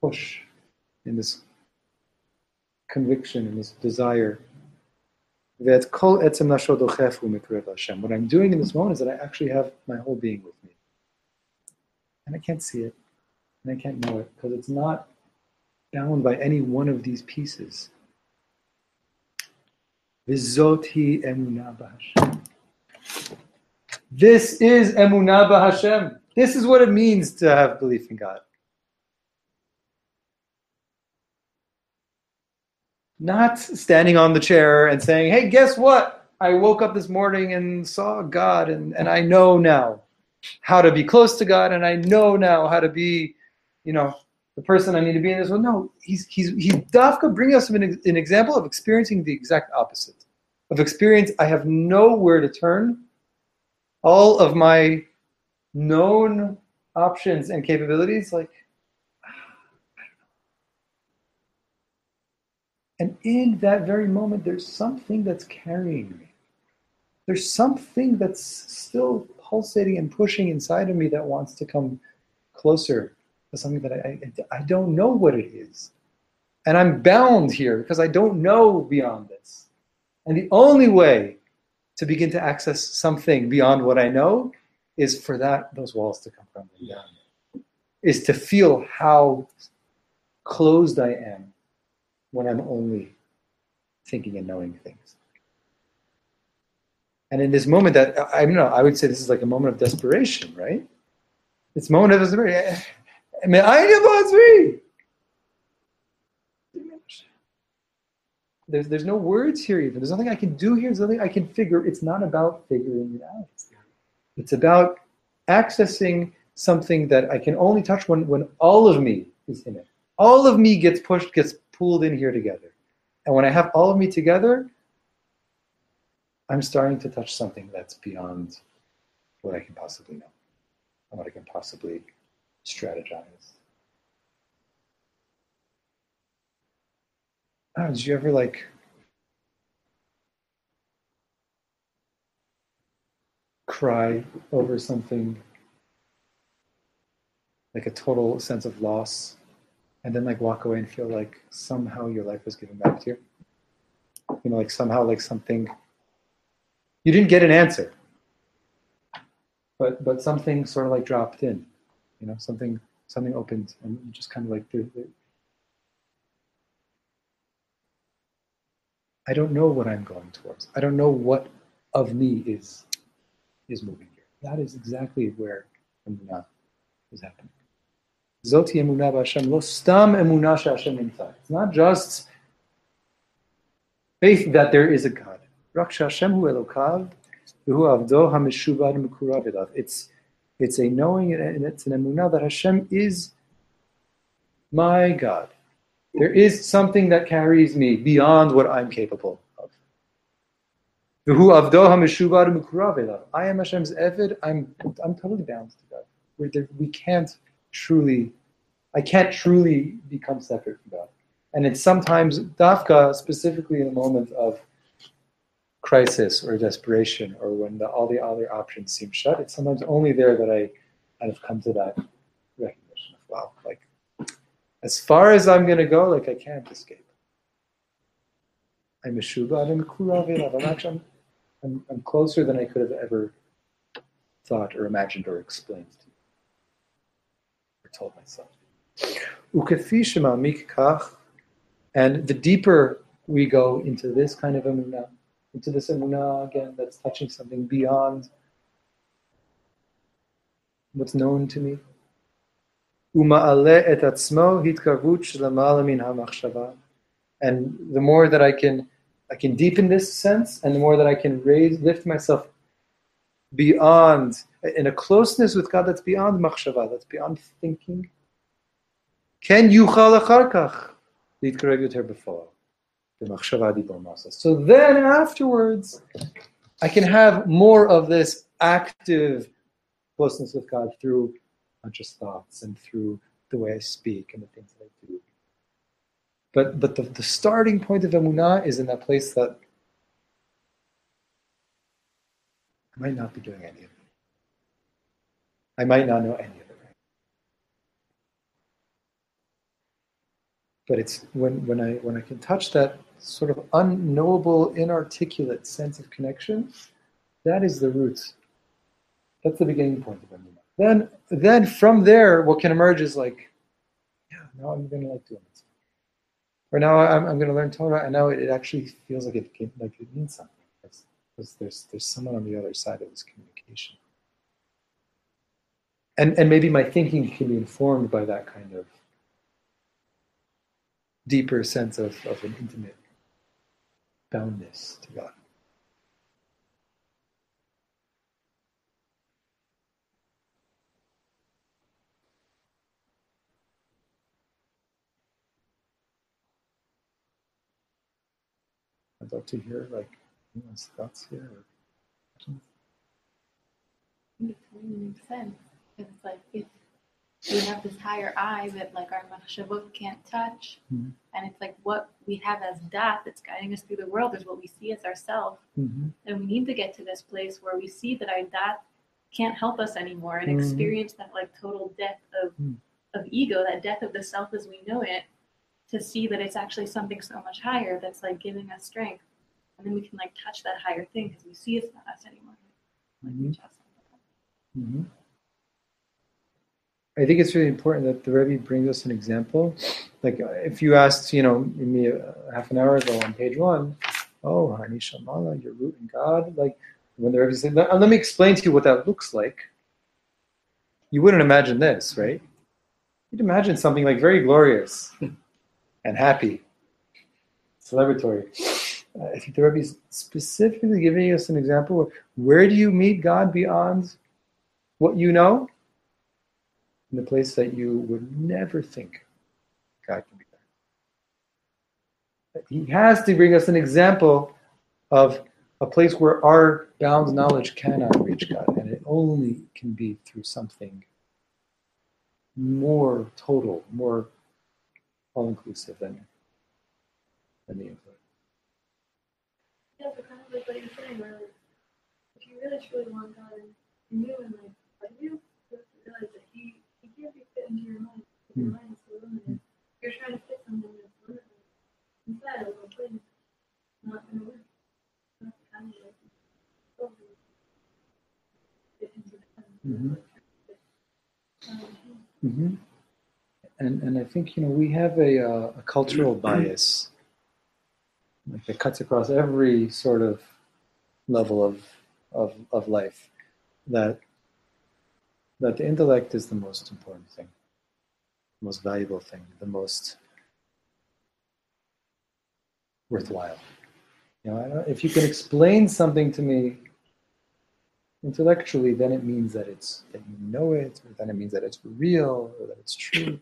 push, in this conviction in this desire. What I'm doing in this moment is that I actually have my whole being with me. And I can't see it. And I can't know it because it's not bound by any one of these pieces. Vizoti. This is emunah b'Hashem. This is what it means to have belief in God. not standing on the chair and saying, hey, guess what? I woke up this morning and saw God, and, and I know now how to be close to God, and I know now how to be, you know, the person I need to be in this world. No, he's he's he's Dafka bringing us an, an example of experiencing the exact opposite. Of experience, I have nowhere to turn. All of my known options and capabilities, like And in that very moment, there's something that's carrying me. There's something that's still pulsating and pushing inside of me that wants to come closer something that I, I, I don't know what it is. And I'm bound here because I don't know beyond this. And the only way to begin to access something beyond what I know is for that those walls to come crumbling down. Is to feel how closed I am when I'm only thinking and knowing things. And in this moment that I don't know, I would say this is like a moment of desperation, right? It's moment of desperation. There's, there's no words here even. There's nothing I can do here. There's nothing I can figure. It's not about figuring it out. It's about accessing something that I can only touch when, when all of me is in it. All of me gets pushed, gets pulled in here together. And when I have all of me together, I'm starting to touch something that's beyond what I can possibly know and what I can possibly strategize. Oh, did you ever like cry over something like a total sense of loss and then like walk away and feel like somehow your life was given back to you you know like somehow like something you didn't get an answer but but something sort of like dropped in you know something something opened and just kind of like i don't know what i'm going towards i don't know what of me is is moving here that is exactly where emunah is happening Zoti emunah b'Hashem, lo stam emunah she'Hashem. It's not just faith that there is a God. Rak she'Hashem hu elokav, v'hu avdo ha'meshubad mekurav. It's it's a knowing and it's an emunah that Hashem is my God. There is something that carries me beyond what I'm capable of. I am Hashem's eved. I'm I'm totally bound to God. We're we can't truly, I can't truly become separate from God. And it's sometimes dafka, specifically in a moment of crisis or desperation, or when the, all the other options seem shut. It's sometimes only there that I kind of come to that recognition of wow, like as far as I'm going to go, like I can't escape. I'm a shuba, I'm I'm actually, I'm, I'm closer than I could have ever thought or imagined or explained or told myself. And the deeper we go into this kind of emunah, into this emunah again that's touching something beyond what's known to me. Uma'ale et atzmo hitkarvut shlemala min hamachshava. And the more that I can, I can deepen this sense, and the more that I can raise, lift myself beyond, in a closeness with God that's beyond machshava, that's beyond thinking. Can you acharkach litkarav yoter? So then afterwards, I can have more of this active closeness with God through conscious thoughts and through the way I speak and the things that I do. But but the, the starting point of emunah is in that place that I might not be doing any of it. I might not know any of it. But it's when when I when I can touch that sort of unknowable, inarticulate sense of connection, that is the root. That's the beginning point of Emunah. Then then from there, what can emerge is like, yeah, now I'm gonna like doing it. Or now I'm, I'm gonna learn Torah, and now it, it actually feels like it like it means something because there's there's someone on the other side of this communication. And and maybe my thinking can be informed by that kind of deeper sense of, of an intimate boundness to God. I'd love to hear like anyone's thoughts here. It totally makes sense. It's like if we have this higher eye that like our machshavot can't touch, Mhm. and it's like what we have as dat that's guiding us through the world is what we see as ourself. Mm-hmm. And we need to get to this place where we see that our dat can't help us anymore and Mhm. experience that like total death of Mm. of ego, that death of the self as we know it, to see that it's actually something so much higher that's like giving us strength. and then we can like touch that higher thing because we see it's not us anymore. Like we Mhm. just- Mhm. I think it's really important that the Rebbe brings us an example. Like uh, if you asked, you know, me a half an hour ago on page one, oh, Ani Shel Mala, your root in God. Like when the Rebbe said, let, let me explain to you what that looks like. You wouldn't imagine this, right? You'd imagine something like very glorious and happy, celebratory. Uh, I think the Rebbe is specifically giving us an example of where do you meet God beyond what you know in the place that you would never think God can be there. He has to bring us an example of a place where our bound knowledge cannot reach God, and it only can be through something more total, more all inclusive than, than the intellect. Yeah, but kind of like what you're saying, where like, if you really truly want God in you and like of you, you realize that He You're trying to something that's not work. Have to kind of like totally fit into that. Mhm. Um, hmm And and I think you know we have a uh, a cultural bias like that cuts across every sort of level of of of life that that the intellect is the most important thing, the most valuable thing, the most worthwhile. You know, if you can explain something to me intellectually, then it means that it's that you know it, or then it means that it's real, or that it's true.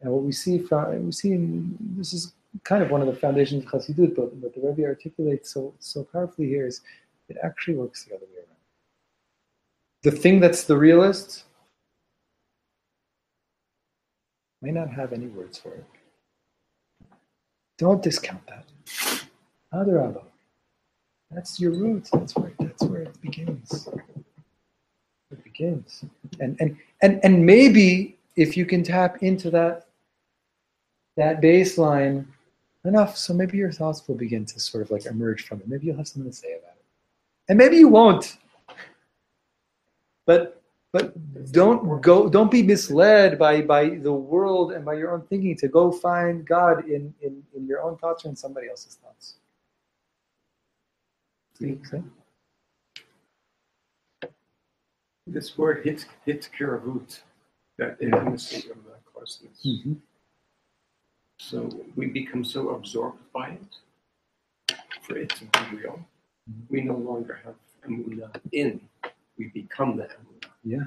And what we see from we see in this is kind of one of the foundations of Chassidut, but what the Rebbe articulates so so powerfully here is it actually works the other way around. The thing that's the realist may not have any words for it. Don't discount that. Adarabah. That's your root. That's where that's where it begins. It begins. And and and and maybe if you can tap into that that baseline enough, so maybe your thoughts will begin to sort of like emerge from it. Maybe you'll have something to say about it. And maybe you won't. But but don't go don't be misled by by the world and by your own thinking to go find God in in, in your own thoughts or in somebody else's thoughts. See? See? This word hits hits kiravut, that intimacy of that closeness. Mhm. So we become so absorbed by it, for it to be real. Mhm. We no longer have emunah in. We become the emunah. Yeah.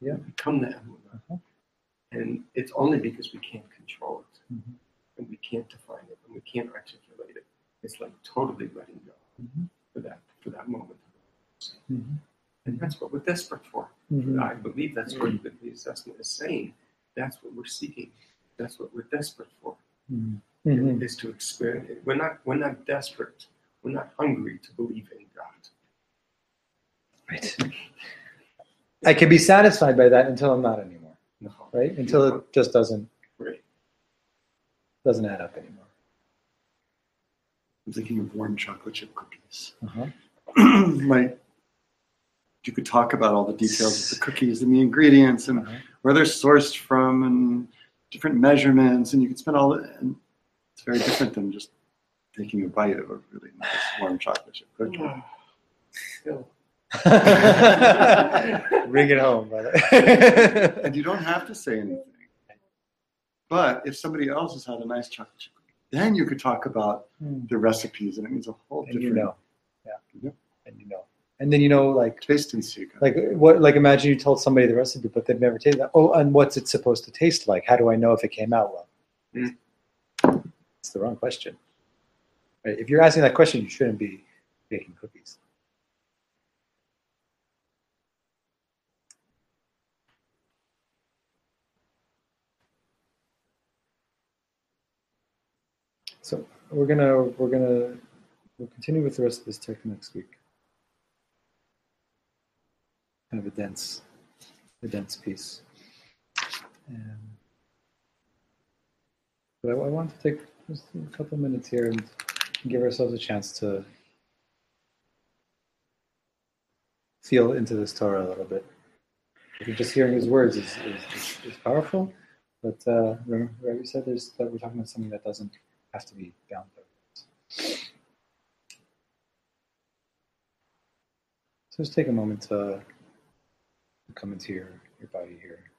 Yeah. We become the emunah. Uh-huh. And it's only because we can't control it, Mhm. and we can't define it, and we can't articulate it. It's like totally letting go Mhm. for that for that moment. Mhm. And that's what we're desperate for. Mhm. I believe that's what the, the assessment is saying. That's what we're seeking. That's what we're desperate for. Mhm. Mhm. Is to experience. We're not. We're not desperate. We're not hungry to believe in God. Right. I can be satisfied by that until I'm not anymore, No. right? Until it just doesn't Right. doesn't add up anymore. I'm thinking of warm chocolate chip cookies. Uh-huh. like you could talk about all the details of the cookies and the ingredients and Uh-huh. where they're sourced from and different measurements and you could spend all the and it's very different than just taking a bite of a really nice warm chocolate chip cookie. Still. Bring it home, brother. And you don't have to say anything. But if somebody else has had a nice chocolate chip cookie, then you could talk about Hmm. the recipes and it means a whole and different you know, yeah, and you know, and then you know, like, taste and see. like what, like, imagine you told somebody the recipe, but they've never tasted that. Oh, and what's it supposed to taste like? How do I know if it came out well? Mm. It's the wrong question. Right? If you're asking that question, you shouldn't be baking cookies. So we're gonna we're gonna we'll continue with the rest of this text next week. Kind of a dense, a dense piece. Um, but I, I want to take just a couple minutes here and give ourselves a chance to feel into this Torah a little bit. Just hearing his words is, is, is, is powerful, but uh, remember, Rabbi said there's, that we're talking about something that doesn't have to be by. So just take a moment to come into your, your body here.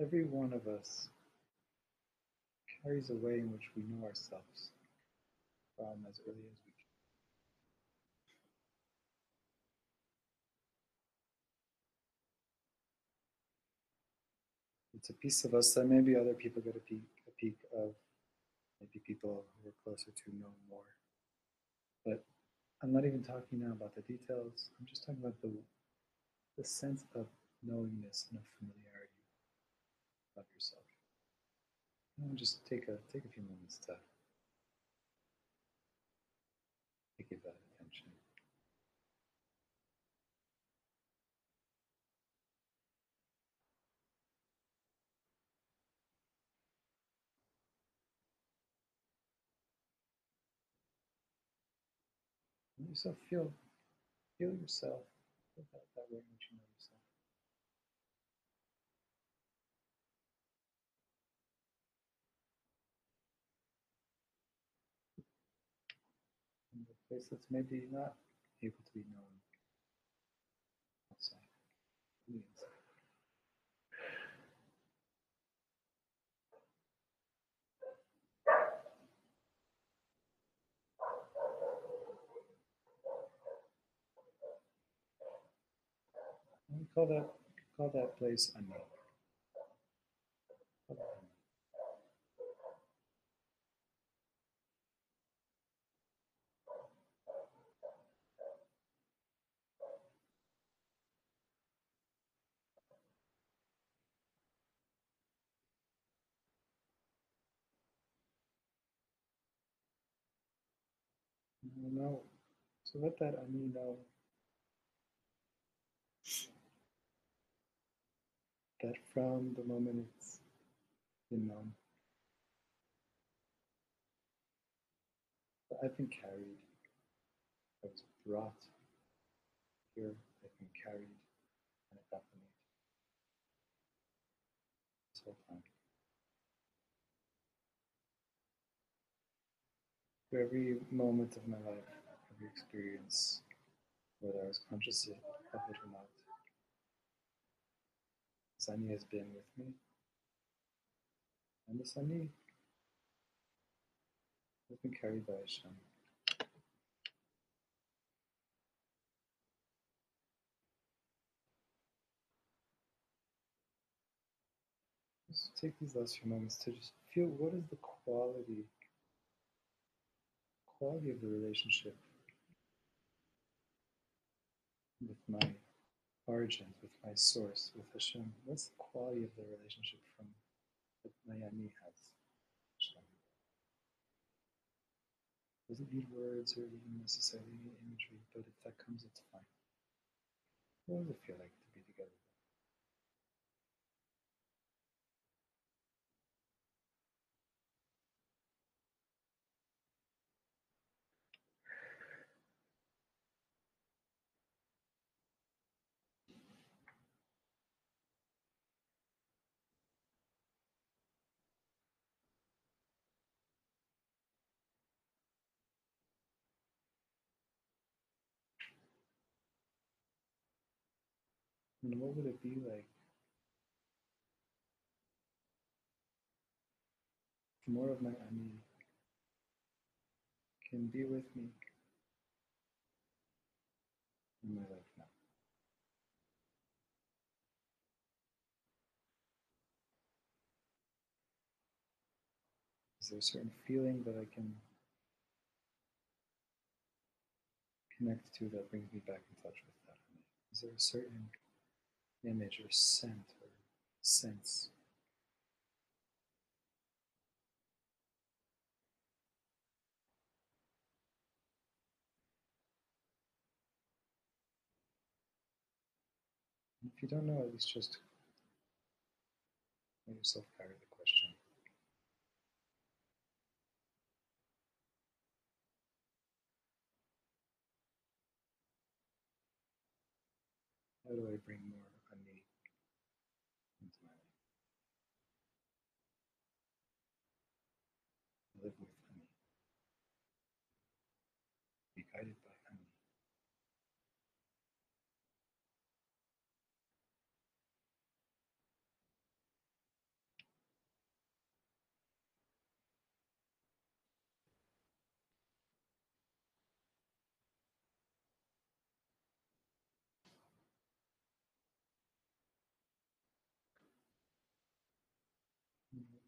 Every one of us carries a way in which we know ourselves from as early as we can. It's a piece of us that maybe other people get a peek, a peek of. Maybe people who are closer to know more. But I'm not even talking now about the details. I'm just talking about the the sense of knowingness and of familiarity of yourself. And just take a take a few moments to, to give that attention. Yourself feel feel yourself. Feel that, that way you know yourself. Place that's maybe not able to be known outside, on the inside. We call that call that place Ani. Know, so let that Ani know that from the moment it's been known, I've been carried, I was brought here, I've been carried and accompanied this whole time. Through every moment of my life, every experience, whether I was conscious of it or not, Sani has been with me. And the Sani has been carried by Hashem. Just take these last few moments to just feel what is the quality quality of the relationship with my origins, with my source, with Hashem. What's the quality of the relationship from that Mayani has? Doesn't need words or even necessarily imagery, but if that comes, it's fine. What does it feel like to be together? And what would it be like more of my Ani can be with me in my life now? Is there a certain feeling that I can connect to that brings me back in touch with that? Is there a certain image or scent or sense. If you don't know, at least just let yourself carry the question. How do I bring more?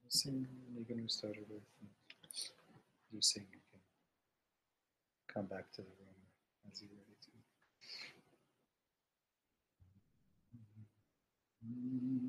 Sing niggun we started with. and You sing, you can come back to the room as you're ready to. Mm-hmm. Mm-hmm.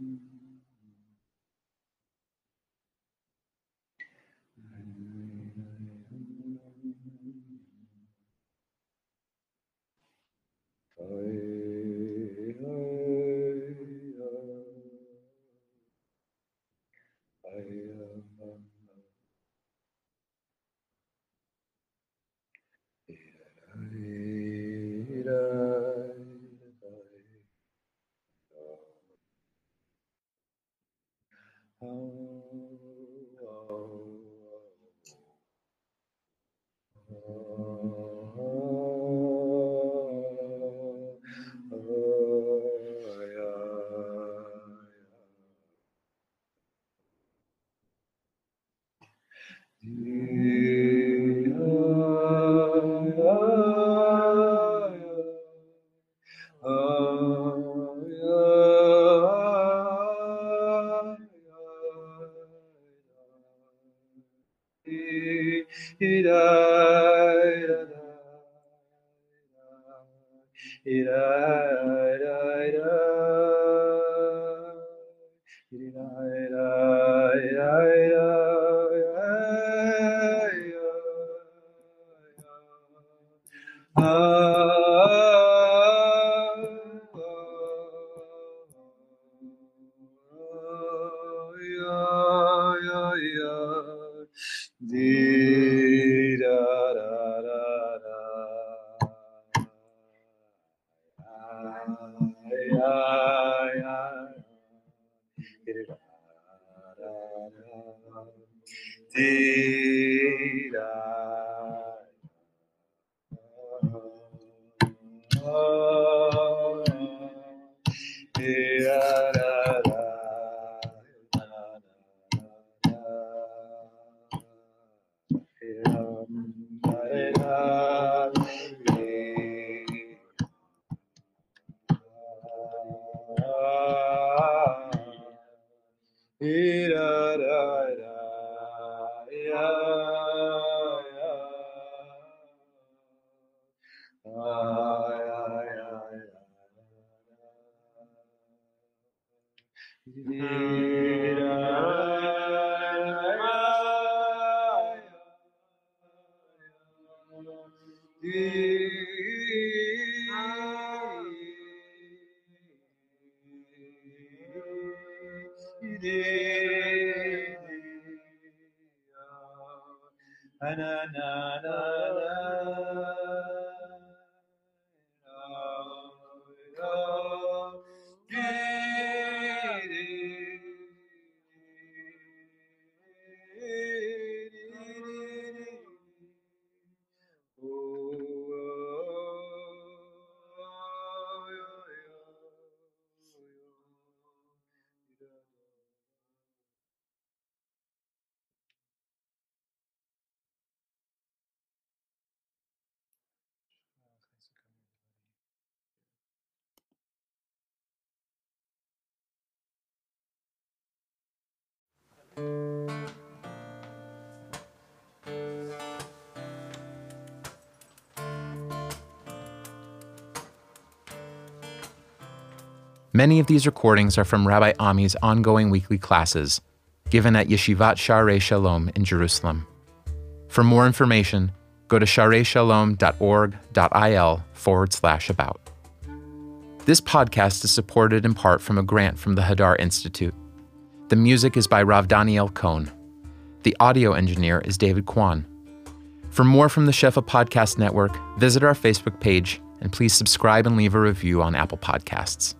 Many of these recordings are from Rabbi Ami's ongoing weekly classes given at Yeshivat Sharei Shalom in Jerusalem. For more information, go to shareishalom.org.il forward slash about. This podcast is supported in part from a grant from the Hadar Institute. The music is by Rav Daniel Cohn. The audio engineer is David Kwan. For more from the Shefa Podcast Network, visit our Facebook page and please subscribe and leave a review on Apple Podcasts.